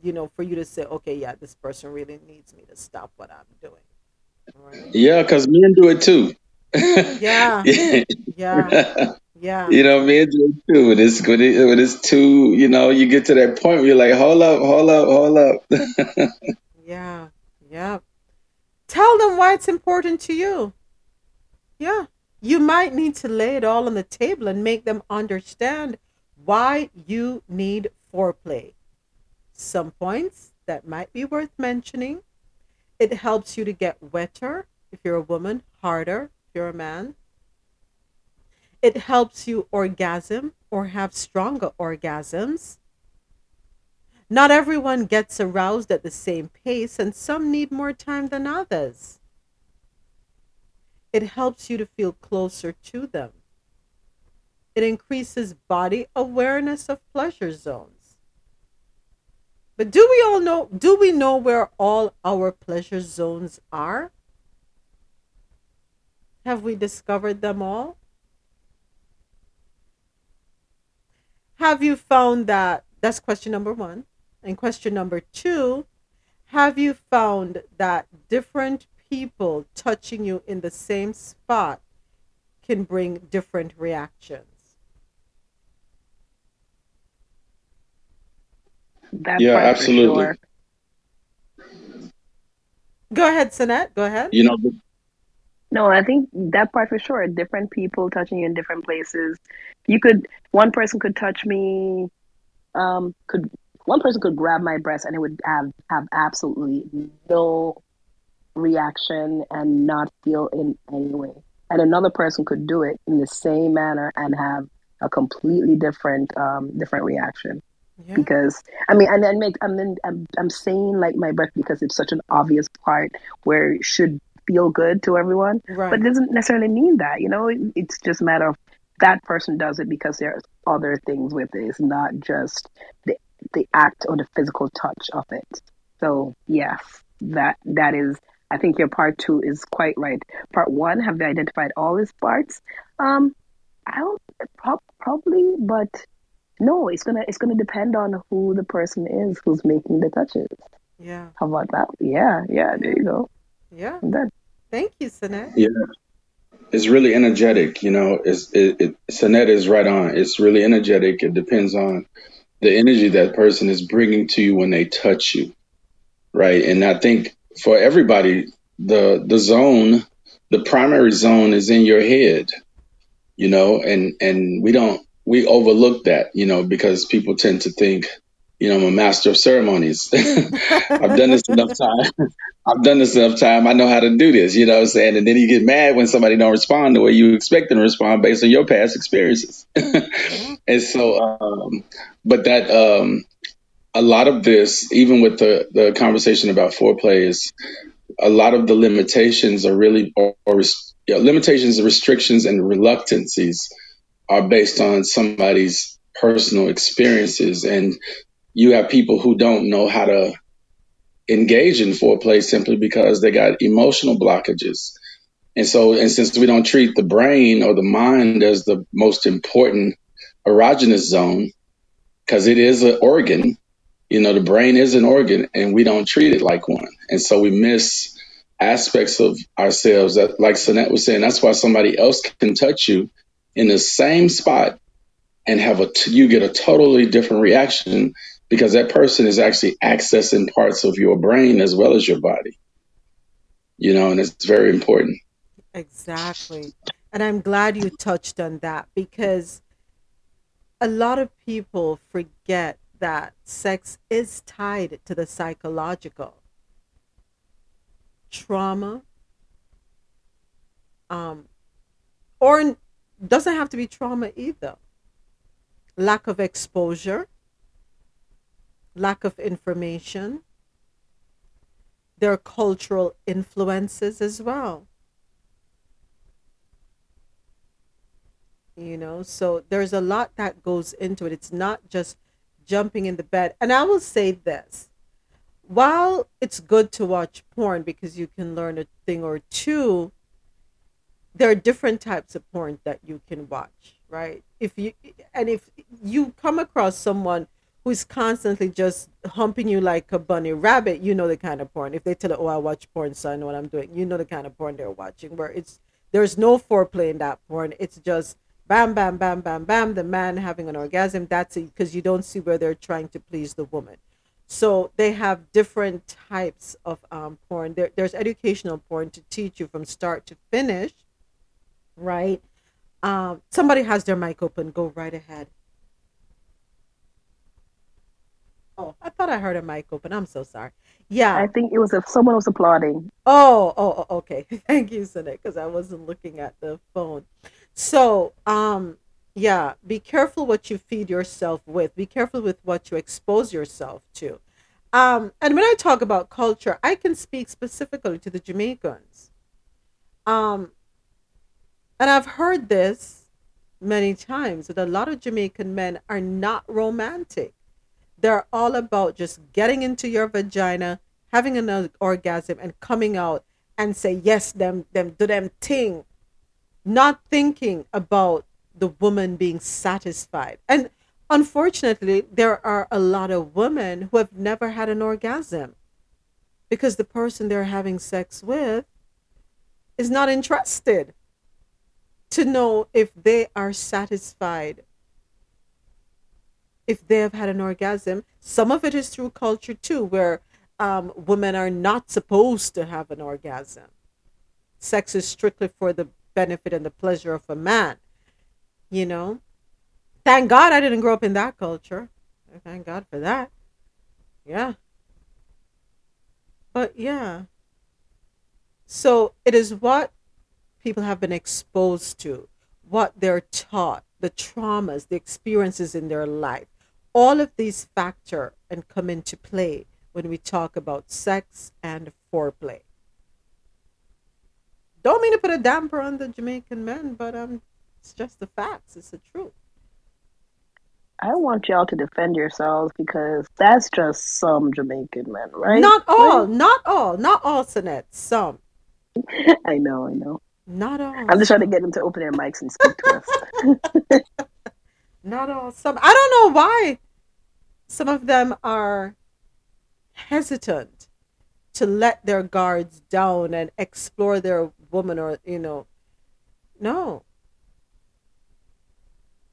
you know, for you to say, okay, yeah, this person really needs me to stop what I'm doing. Right? yeah because men do it too Yeah, yeah, yeah, you know me it too when it's when, it, when it's too you know you get to that point where you're like hold up hold up hold up yeah, yeah. Tell them why it's important to you. Yeah. You might need to lay it all on the table and make them understand why you need foreplay. Some points that might be worth mentioning. It helps you to get wetter if you're a woman, harder if you're a man. It helps you orgasm or have stronger orgasms. Not everyone gets aroused at the same pace, and some need more time than others. It helps you to feel closer to them. It increases body awareness of pleasure zones. But do we all know do we know where all our pleasure zones are? Have we discovered them all? Have you found that that's question number 1. And question number 2, have you found that different people touching you in the same spot can bring different reactions? That yeah absolutely sure. Go ahead, Sinette. Go ahead. you know No, I think that part for sure. Different people touching you in different places. You could one person could touch me, um, could one person could grab my breast and it would have have absolutely no reaction and not feel in any way. And another person could do it in the same manner and have a completely different um different reaction. Yeah. Because I mean, and then make I mean, I'm I'm saying like my breath because it's such an obvious part where it should feel good to everyone, Right. but it doesn't necessarily mean that. You know, it, it's just a matter of that person does it because there's other things with it. It's not just the the act or the physical touch of it. So yes, that that is. I think your part two is quite right. Part one, have they identified all his parts? Um, I don't prob- probably, but no, it's gonna it's gonna depend on who the person is who's making the touches. Yeah. How about that? Yeah, yeah, there you go. Yeah. I'm done. Thank you, Sinette. yeah. It's really energetic you know it's it, it is right on. It's really energetic. It depends on the energy that person is bringing to you when they touch you right? And i think for everybody the the zone the primary zone is in your head you know and and we don't we overlook that you know because people tend to think you know i'm a master of ceremonies. I've done this enough time. I've done this enough time. I know how to do this you know what i'm saying? And then you get mad when somebody don't respond the way you expect them to respond based on your past experiences. And so um but that um a lot of this, even with the, the conversation about foreplay, is a lot of the limitations are really, or, or res- yeah, limitations, restrictions, and reluctancies are based on somebody's personal experiences. And you have people who don't know how to engage in foreplay simply because they got emotional blockages. And so, and since we don't treat the brain or the mind as the most important erogenous zone, because it is an organ, you know, the brain is an organ and we don't treat it like one. And so we miss aspects of ourselves that, like Sonette was saying, that's why somebody else can touch you in the same spot and have a, t- you get a totally different reaction because that person is actually accessing parts of your brain as well as your body, you know, and it's very important. Exactly. And I'm glad you touched on that because a lot of people forget that sex is tied to the psychological trauma um or doesn't have to be trauma either lack of exposure lack of information. Their cultural influences as well. You know so there's a lot that goes into it. It's not just jumping in the bed. And i will say this. While it's good to watch porn because you can learn a thing or two there are different types of porn that you can watch right? If you and if you come across someone who's constantly just humping you like a bunny rabbit you know the kind of porn. If they tell you oh i watch porn so i know what i'm doing you know the kind of porn they're watching where it's there's no foreplay in that porn. It's just bam bam bam bam bam the man having an orgasm. That's it because you don't see where they're trying to please the woman. So they have different types of um, porn. There, there's educational porn to teach you from start to finish right? Um, somebody has their mic open. Go right ahead oh i thought i heard a mic open i'm so sorry yeah I think it was if someone was applauding. Oh, oh, oh, okay. Thank you, Sunday, because I wasn't looking at the phone. So, um, yeah, be careful what you feed yourself with. Be careful with what you expose yourself to. Um, and when I talk about culture, I can speak specifically to the Jamaicans. Um, and I've heard this many times that a lot of Jamaican men are not romantic. They're all about just getting into your vagina, having an orgasm, and coming out and say yes, them, them, do them thing, not thinking about the woman being satisfied. And unfortunately, there are a lot of women who have never had an orgasm because the person they're having sex with is not interested to know if they are satisfied if they have had an orgasm. Some of it is through culture too, where um, women are not supposed to have an orgasm. Sex is strictly for the benefit and the pleasure of a man. You know, thank God I didn't grow up in that culture. Thank God for that. Yeah. But yeah. So it is what people have been exposed to, what they're taught, the traumas, the experiences in their life. All of these factor and come into play when we talk about sex and foreplay. Don't mean to put a damper on the Jamaican men, but um, it's just the facts. It's the truth. I want y'all to defend yourselves because that's just some Jamaican men, right? Not all, not all, not all, Sonette. Some, I know, I know. not all. I'm just trying to get them to open their mics and speak to us. Not all. Some. I don't know why. Some of them are hesitant to let their guards down and explore their woman or you know. No.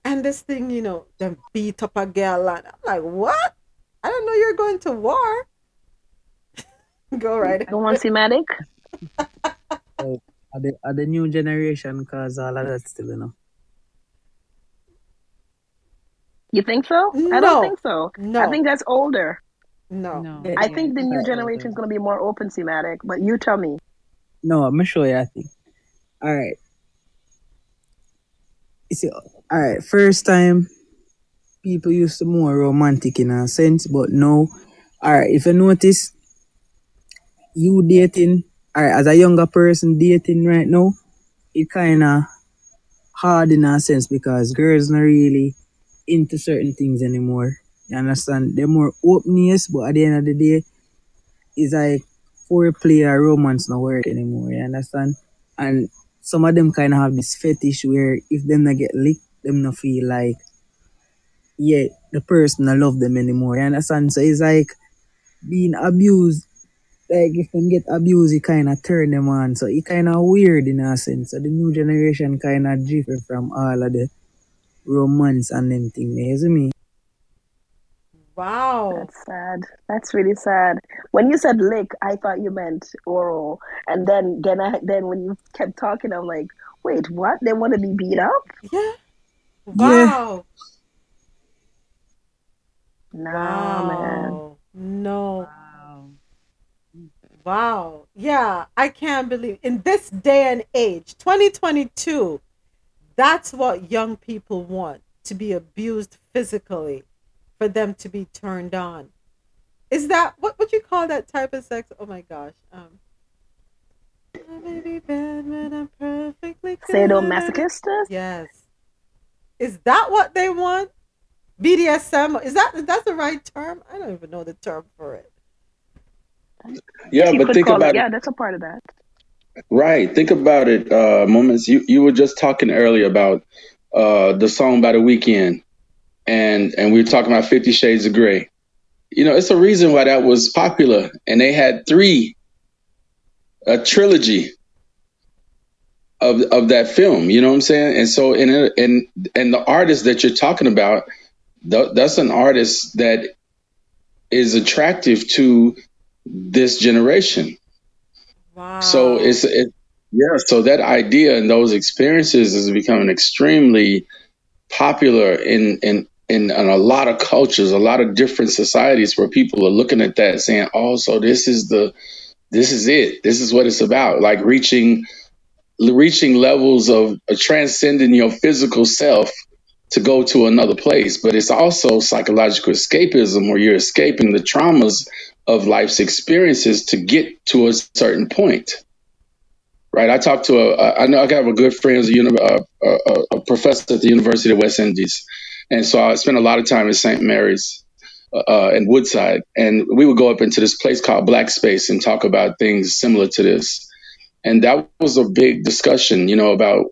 And this thing, you know, them beat up a girl and I'm like, what? I don't know you're going to war. Go right. Go on, see Matic? Oh, are the, are the new generation cause all of that still, you know? You think so? I don't think so. No. I think that's older. No. No. I think the new generation is going to be more open, Matic. But you tell me. No, I'm gonna show you. I think. All right. You see, all right. First time people used to more romantic in a sense, but now, alright, if you notice, you dating, alright, as a younger person dating right now, it kind of hard in a sense because girls not really into certain things anymore. You understand? They're more openness, but at the end of the day, it's like foreplay or romance not work anymore. You understand? And some of them kind of have this fetish where if them not get licked, them not feel like yeah, the person not love them anymore. You understand? So it's like being abused. Like if them get abused, it kind of turn them on. So it kind of weird in a sense. So the new generation kind of different from all of the romance and them thing. You see me? Wow. That's sad. That's really sad. When you said lick, I thought you meant oral, and then then I then when you kept talking, I'm like, wait, what? They want to be beat up? Yeah. Wow. Nah, man. Wow. No. Wow. Yeah, I can't believe in this day and age, 2022, that's what young people want to be abused physically for them to be turned on. Is that what would you call that type of sex? Oh my gosh. Um I may be bad, but I'm perfectly. Sadomasochist? Yes. Is that what they want? BDSM? Is that that's the right term? I don't even know the term for it. Yeah, You but think about it, yeah, that's a part of that. Right. Think about it. Uh, moments. You you were just talking earlier about uh, the song by The Weeknd, and and we were talking about Fifty Shades of Grey. You know, it's a reason why that was popular, and they had three, a trilogy of of that film. You know what I'm saying? And so, and and and the artist that you're talking about, th- that's an artist that is attractive to this generation. Wow. So it's it, yeah. So that idea and those experiences is becoming extremely popular in in in, in a lot of cultures, a lot of different societies where people are looking at that saying, "Oh, so this is the this is it. This is what it's about." Like reaching reaching levels of uh, transcending your physical self to go to another place. But it's also psychological escapism where you're escaping the traumas of life's experiences to get to a certain point. Right. I talked to a, I know I have a good friend, a, uni- a, a, a professor at the University of West Indies. And so I spent a lot of time in St. Mary's uh, in Woodside. And we would go up into this place called Black Space and talk about things similar to this. And that was a big discussion, you know, about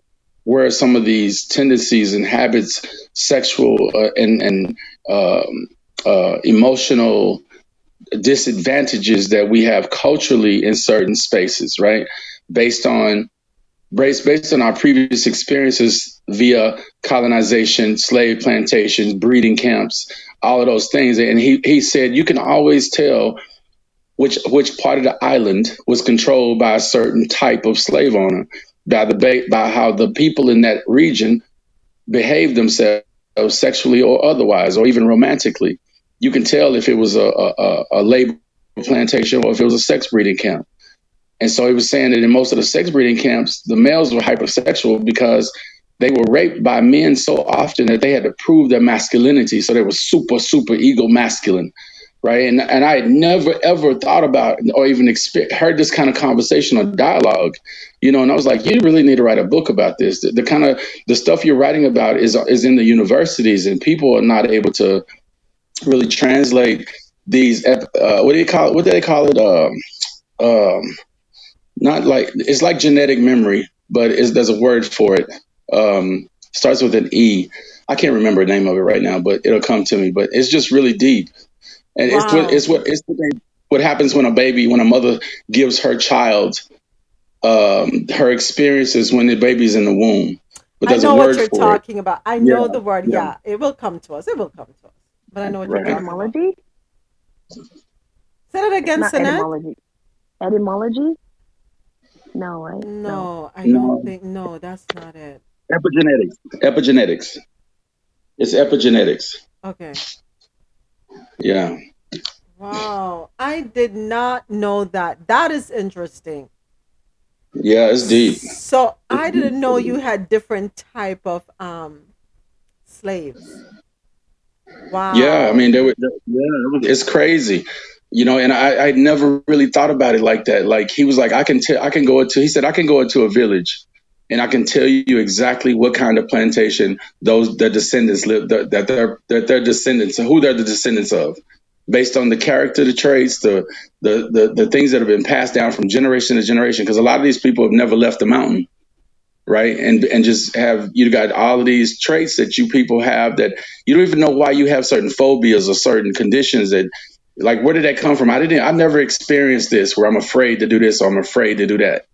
where some of these tendencies and habits, sexual uh, and, and um, uh, emotional disadvantages that we have culturally in certain spaces, right? Based on based based on our previous experiences via colonization, slave plantations, breeding camps, all of those things. And he, he said you can always tell which which part of the island was controlled by a certain type of slave owner by the by how the people in that region behave themselves sexually or otherwise, or even romantically. You can tell if it was a, a, a- labor plantation or if it was a sex breeding camp. And so he was saying that in most of the sex breeding camps, the males were hypersexual because they were raped by men so often that they had to prove their masculinity. So they were super, super ego masculine. Right. And, and I had never, ever thought about or even expe- heard this kind of conversation or dialogue, you know, and I was like, you really need to write a book about this. The, the kind of the stuff you're writing about is, is in the universities and people are not able to really translate these, uh, what do you call it? What do they call it? Um, um, not like it's like genetic memory, but it's, there's a word for it. Um, starts with an E. I can't remember the name of it right now, but it'll come to me. But it's just really deep, and it's Wow. what it's what it's what, they, what happens when a baby, when a mother gives her child um, her experiences when the baby's in the womb. But I know a what word you're for talking about. I know Yeah, the word. yeah. Yeah. it will come to us. It will come to us. But I know what you're Right. Etymology? Say that again, Not Sinette. etymology. Etymology? No, right? No, I it. don't No, think. No, that's not it. epigenetics. Epigenetics. It's epigenetics. Okay. Yeah. Wow, I did not know that. That is interesting. Yeah, it's deep. So I didn't know you had different type of um slaves. Wow. Yeah, I mean, there were, yeah, it was- it's crazy, you know. And I, I never really thought about it like that. Like he was like, I can tell, I can go into. He said, I can go into a village, and I can tell you exactly what kind of plantation those their descendants live that that they're that their descendants who they're the descendants of, based on the character, the traits, the the the, the things that have been passed down from generation to generation. Because a lot of these people have never left the mountain right? And and just have you got all of these traits that you people have that you don't even know why you have certain phobias or certain conditions that like where did that come from? I didn't I never experienced this where I'm afraid to do this or I'm afraid to do that.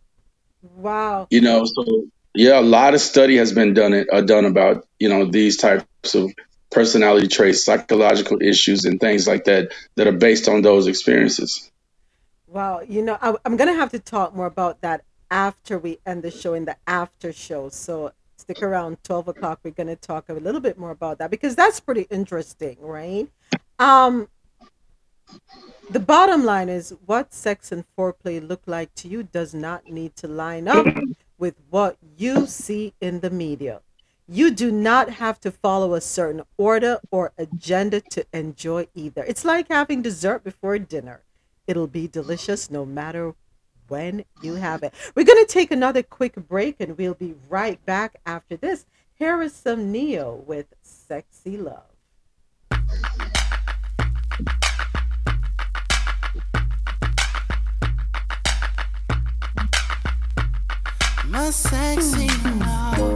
Wow. You know, so yeah, a lot of study has been done it uh, done about, you know, these types of personality traits, psychological issues and things like that that are based on those experiences. Wow. You know, I, I'm going to have to talk more about that after we end the show in the after show. So stick around 12 o'clock. We're going to talk a little bit more about that because that's pretty interesting, right? Um, the bottom line is what sex and foreplay look like to you does not need to line up with what you see in the media. You do not have to follow a certain order or agenda to enjoy either. It's like having dessert before dinner. It'll be delicious no matter when you have it. We're going to take another quick break and we'll be right back after this. Here is some Ne-Yo with Sexy Love. My sexy love,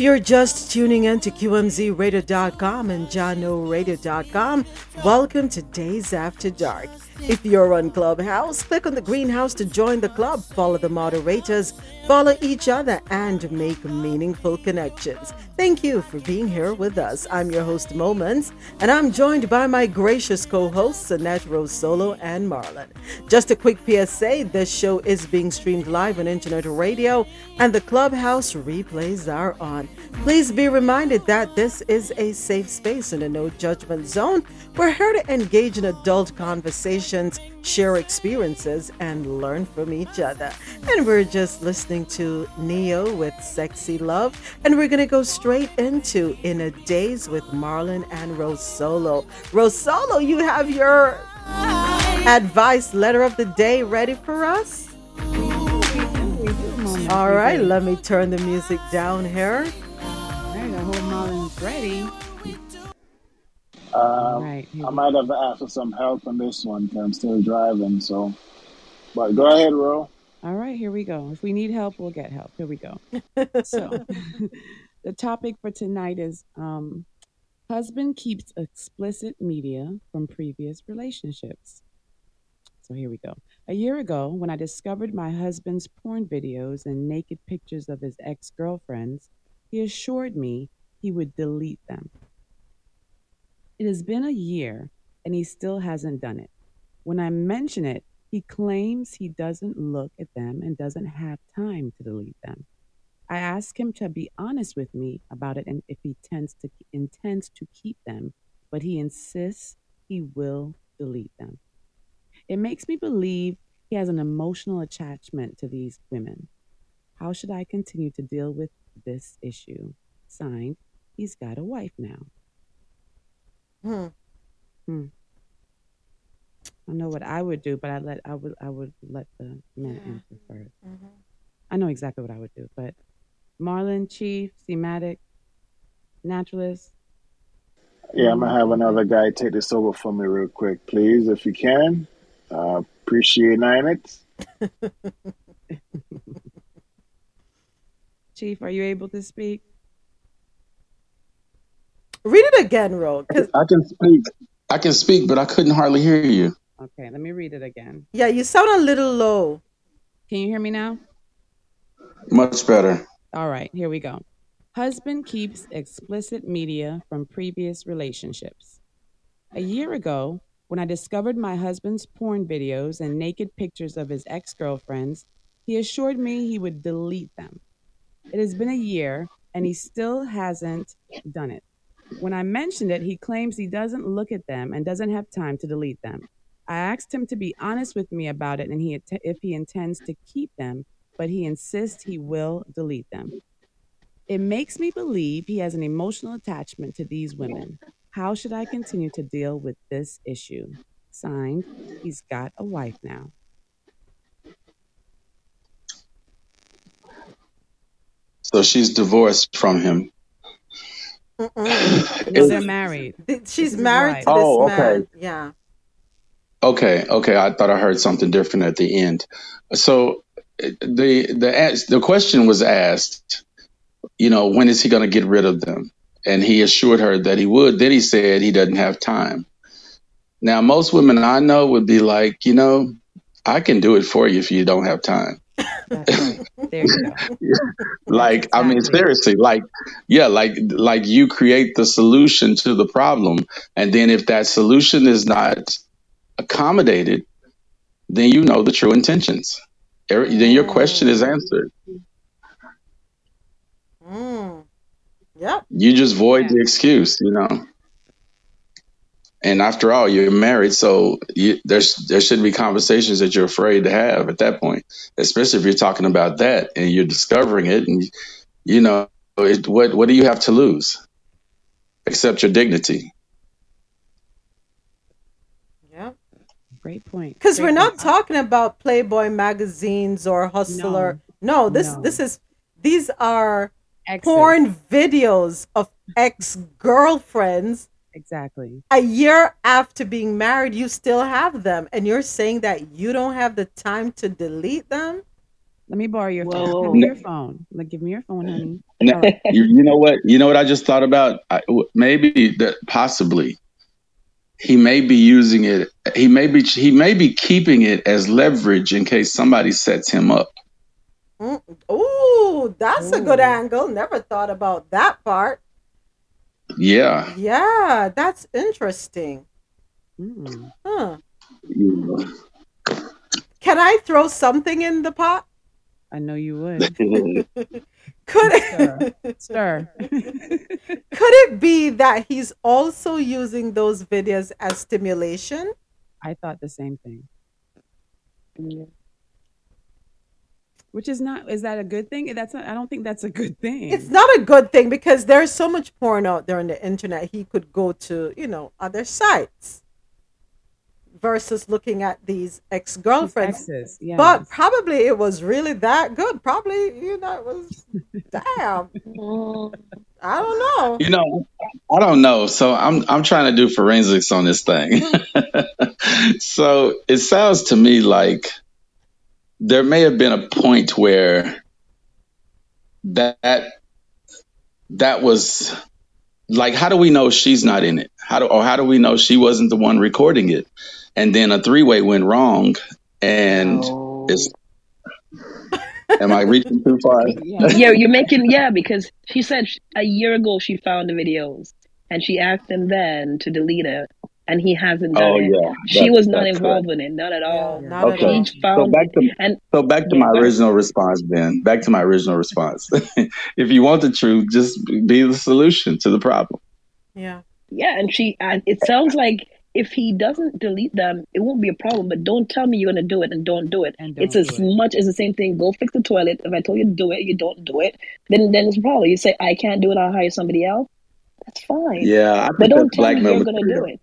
If you're just tuning in to QMZRadio.com and JahknoRadio.com, welcome to Dayz After Dark. If you're on Clubhouse, click on the greenhouse to join the club, follow the moderators, follow each other, and make meaningful connections. Thank you for being here with us. I'm your host, Moments, and I'm joined by my gracious co hosts, Annette Rosolo and Marlon. Just a quick PSA this show is being streamed live on internet radio, and the Clubhouse replays are on. Please be reminded that this is a safe space in a no judgment zone. We're here to engage in adult conversations, share experiences, and learn from each other. And we're just listening to Ne-Yo with Sexy Love, and we're going to go straight into In a Days with Marlon and Rosolo. Rose Solo, you have your advice letter of the day ready for us? All right, let me turn the music down here. I hope Marlon's ready. Um, right, I might have to ask for some help on this one 'cause I'm still driving. So, but go ahead, Ro. All right, here we go. If we need help, we'll get help. Here we go. So, the topic for tonight is um, husband keeps explicit media from previous relationships. So, here we go. A year ago, when I discovered my husband's porn videos and naked pictures of his ex girlfriends, he assured me he would delete them. It has been a year and he still hasn't done it. When I mention it, he claims he doesn't look at them and doesn't have time to delete them. I ask him to be honest with me about it and if he tends to intends to keep them, but he insists he will delete them. It makes me believe he has an emotional attachment to these women. How should I continue to deal with this issue? Signed, he's got a wife now. Hmm. Hmm. I know what I would do, but I let I would I would let the men Mm-hmm. answer 1st I know exactly what I would do, but Marlon, Chief, thematic, naturalist. Yeah, I'm gonna have another guy take this over for me real quick, please, if you can. Uh, appreciate it. Chief, are you able to speak? Read it again, Ro. 'cause- I can speak. I can speak, but I couldn't hardly hear you. Okay, let me read it again. yeah, you sound a little low. Can you hear me now? Much better. All right, here we go. Husband keeps explicit media from previous relationships. A year ago, when I discovered my husband's porn videos and naked pictures of his ex girlfriends, he assured me he would delete them. It has been a year, and he still hasn't done it. When I mentioned it, he claims he doesn't look at them and doesn't have time to delete them. I asked him to be honest with me about it and he if he intends to keep them, but he insists he will delete them. It makes me believe he has an emotional attachment to these women. How should I continue to deal with this issue? Signed, he's got a wife now. So she's divorced from him. No, they're married. She's married right. to this Oh, man. okay. Yeah. Okay, okay. I thought I heard something different at the end. So the the the question was asked, you know, when is he going to get rid of them? And he assured her that he would. Then he said he doesn't have time. Now, most women I know would be like, you know, I can do it for you if you don't have time. There you go. like i mean seriously like yeah like like you create the solution to the problem and then if that solution is not accommodated then you know the true intentions then your question is answered Mm. Yep. you just void the excuse you know and after all you're married so you, there's there should be conversations that you're afraid to have at that point especially if you're talking about that and you're discovering it and you know it, what what do you have to lose except your dignity Yeah, Great point. Because we're not point. talking about Playboy magazines or Hustler. No, this No. this is these are Exes. porn videos of ex girlfriends. Exactly. A year after being married, you still have them, and you're saying that you don't have the time to delete them. Let me borrow your phone. Give me your phone. Like, give me your phone, honey. You, you know what you know what i just thought about I, w- maybe that possibly he may be using it he may be he may be keeping it as leverage in case somebody sets him up Mm. Ooh, that's a good angle. Never thought about that part. Yeah Yeah, that's interesting. Mm. Huh. Yeah. Can I throw something in the pot? I know you would. Could it, Stir. could it be that he's also using those videos as stimulation? I thought the same thing. Which is not is that a good thing? That's not I don't think that's a good thing. It's not a good thing because there's so much porn out there on the internet. He could go to, you know, other sites versus looking at these ex girlfriends. exes, But probably it was really that good. Probably, you know, it was damn. I don't know. you know i don't know so i'm i'm trying to do forensics on this thing so it sounds to me like there may have been a point where that that was like how do we know she's not in it? How do or how do we know she wasn't the one recording it? And then a three-way went wrong and oh. it's am i reaching too far? Yeah, you're making yeah because she said a year ago she found the videos and she asked him then to delete it and he hasn't done Oh, it. yeah. she That's- was not that's involved in it, not at all. okay. She found so back to and so back to Yeah, my original response, Ben. Back to my original response. if you want the truth, just be the solution to the problem. Yeah. Yeah, and she and it sounds like if he doesn't delete them, it won't be a problem. But don't tell me you're gonna do it and don't do it. And it's as much as the same thing. Go fix the toilet. If I told you to do it, you don't do it. Then then it's a problem. You say I can't do it. I'll hire somebody else. That's fine. Yeah, I but don't that's tell me you're gonna do it.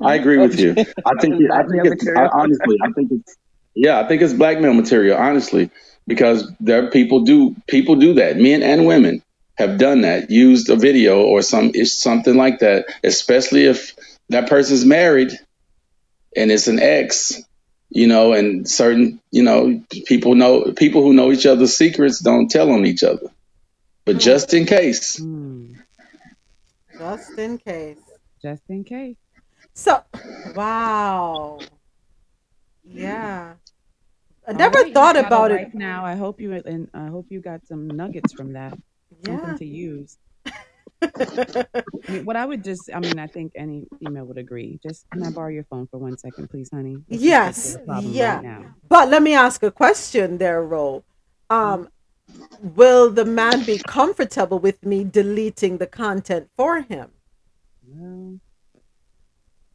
I agree with you. I think I think it's I, honestly I think it's yeah I think it's blackmail material honestly because there people do people do that men and women have done that used a video or some it's something like that especially if that person's married and it's an ex you know and certain you know people know people who know each other's secrets don't tell on each other but hmm. hmm. just in case Just in case. Just in case. So, wow. Yeah. I never thought about it. Now I hope you and I hope you got some nuggets from that. Yeah. Something to use. I mean, what I would just, I mean, I think any female would agree. Just can I borrow your phone for one second, please, honey? Let's Yes. to the problem Yeah. Right. But let me ask a question there, Ro. Um, will the man be comfortable with me deleting the content for him? Well,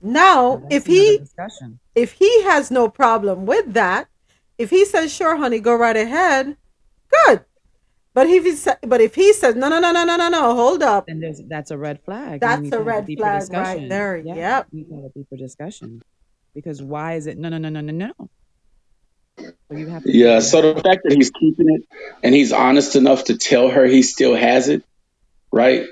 Now, if he discussion. if he has no problem with that, if he says, "Sure, honey, go right ahead," good. But if he sa- but if he says, "No, no, no, no, no, no, no, hold up," then there's that's a red flag. That's a red deeper flag right there. Yeah, Yep. You need to have a deeper discussion because why is it no, no, no, no, no, no? So you have to. Yeah, so the fact that he's keeping it and he's honest enough to tell her he still has it, right?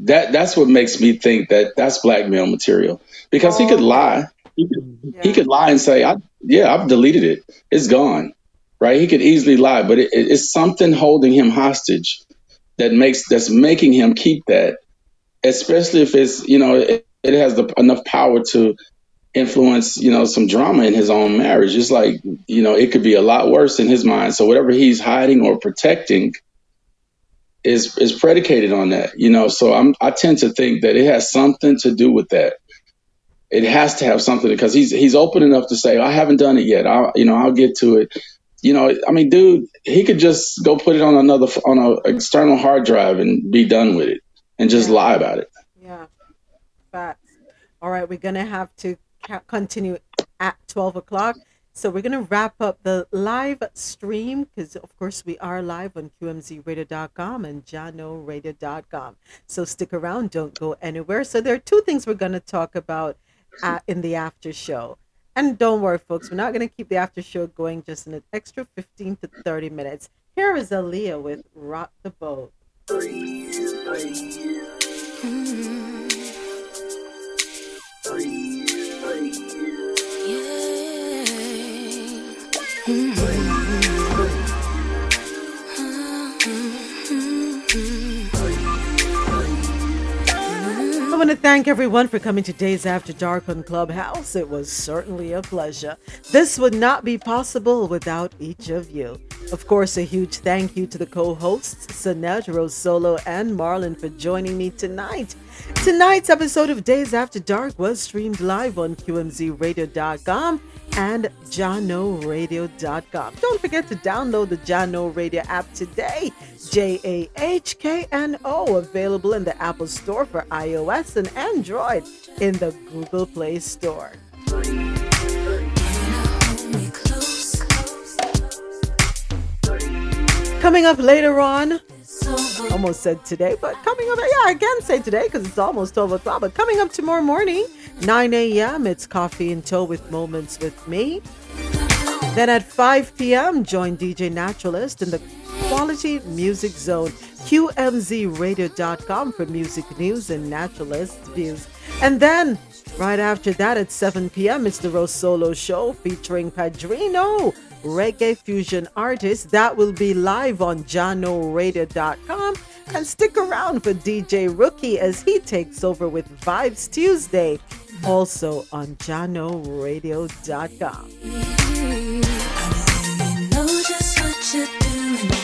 That that's what makes me think that that's blackmail material because he could oh. lie. He could, he could lie and say, "I yeah, I've deleted it. It's gone." Right? He could easily lie, but it, it- it's something holding him hostage that makes that's making him keep that, especially if it's you know it, it has the, enough power to influence you know some drama in his own marriage it's like you know it could be a lot worse in his mind so whatever he's hiding or protecting is is predicated on that you know? So i'm i tend to think that it has something to do with that. It has to have something because he's he's open enough to say i haven't done it yet. I'll you know i'll get to it. You know i mean dude he could just go put it on another on a external hard drive and be done with it and just lie about it. Yeah, facts. All right, we're gonna have to continue at twelve o'clock. So we're gonna wrap up the live stream because, of course, we are live on QMZRadio.com and JahknoRadio.com. So stick around, don't go anywhere. So there are two things we're gonna talk about uh, in the after show. And don't worry, folks, we're not gonna keep the after show going just an extra fifteen to thirty minutes. Here is Aaliyah with "Rock the Boat." Want to thank everyone for coming to Dayz After Dark on Clubhouse. It was certainly a pleasure. This would not be possible without each of you. Of course, a huge thank you to the co hosts, Sanet, Rosolo, and Marlon for joining me tonight. Tonight's episode of Dayz After Dark was streamed live on QMZRadio.com and JahknoRadio.com. Don't forget to download the Jahkno Radio app today. J A H K N O, available in the Apple Store for iOS and Android in the Google Play Store. Coming up later on, almost said today, but coming up, yeah, I can say today because it's almost 12 o'clock. But coming up tomorrow morning, 9 a.m., it's Coffee and Toe with Moments with Mi. Then at 5 p.m., join DJ Naturalist in the Quality Music Zone, QMZRadio.com for music news and naturalist views. And then right after that at 7 p.m., it's the Rosolo Show featuring Padrino, reggae fusion artist. That will be live on JahknoRadio.com. And stick around for DJ Rookie as he takes over with Vibes Tuesday, also on JahknoRadio.com. know just what you're doing.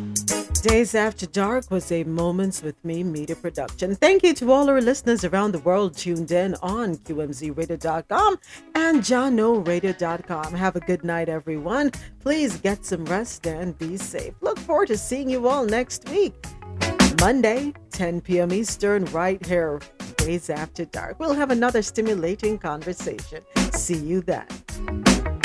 Dayz After Dark was a Moments with Mi media production. Thank you to all our listeners around the world tuned in on QMZRadio.com and JahknoRadio.com. Have a good night, everyone. Please get some rest and be safe. Look forward to seeing you all next week. Monday, 10 p.m. Eastern, right here, Dayz After Dark. We'll have another stimulating conversation. See you then.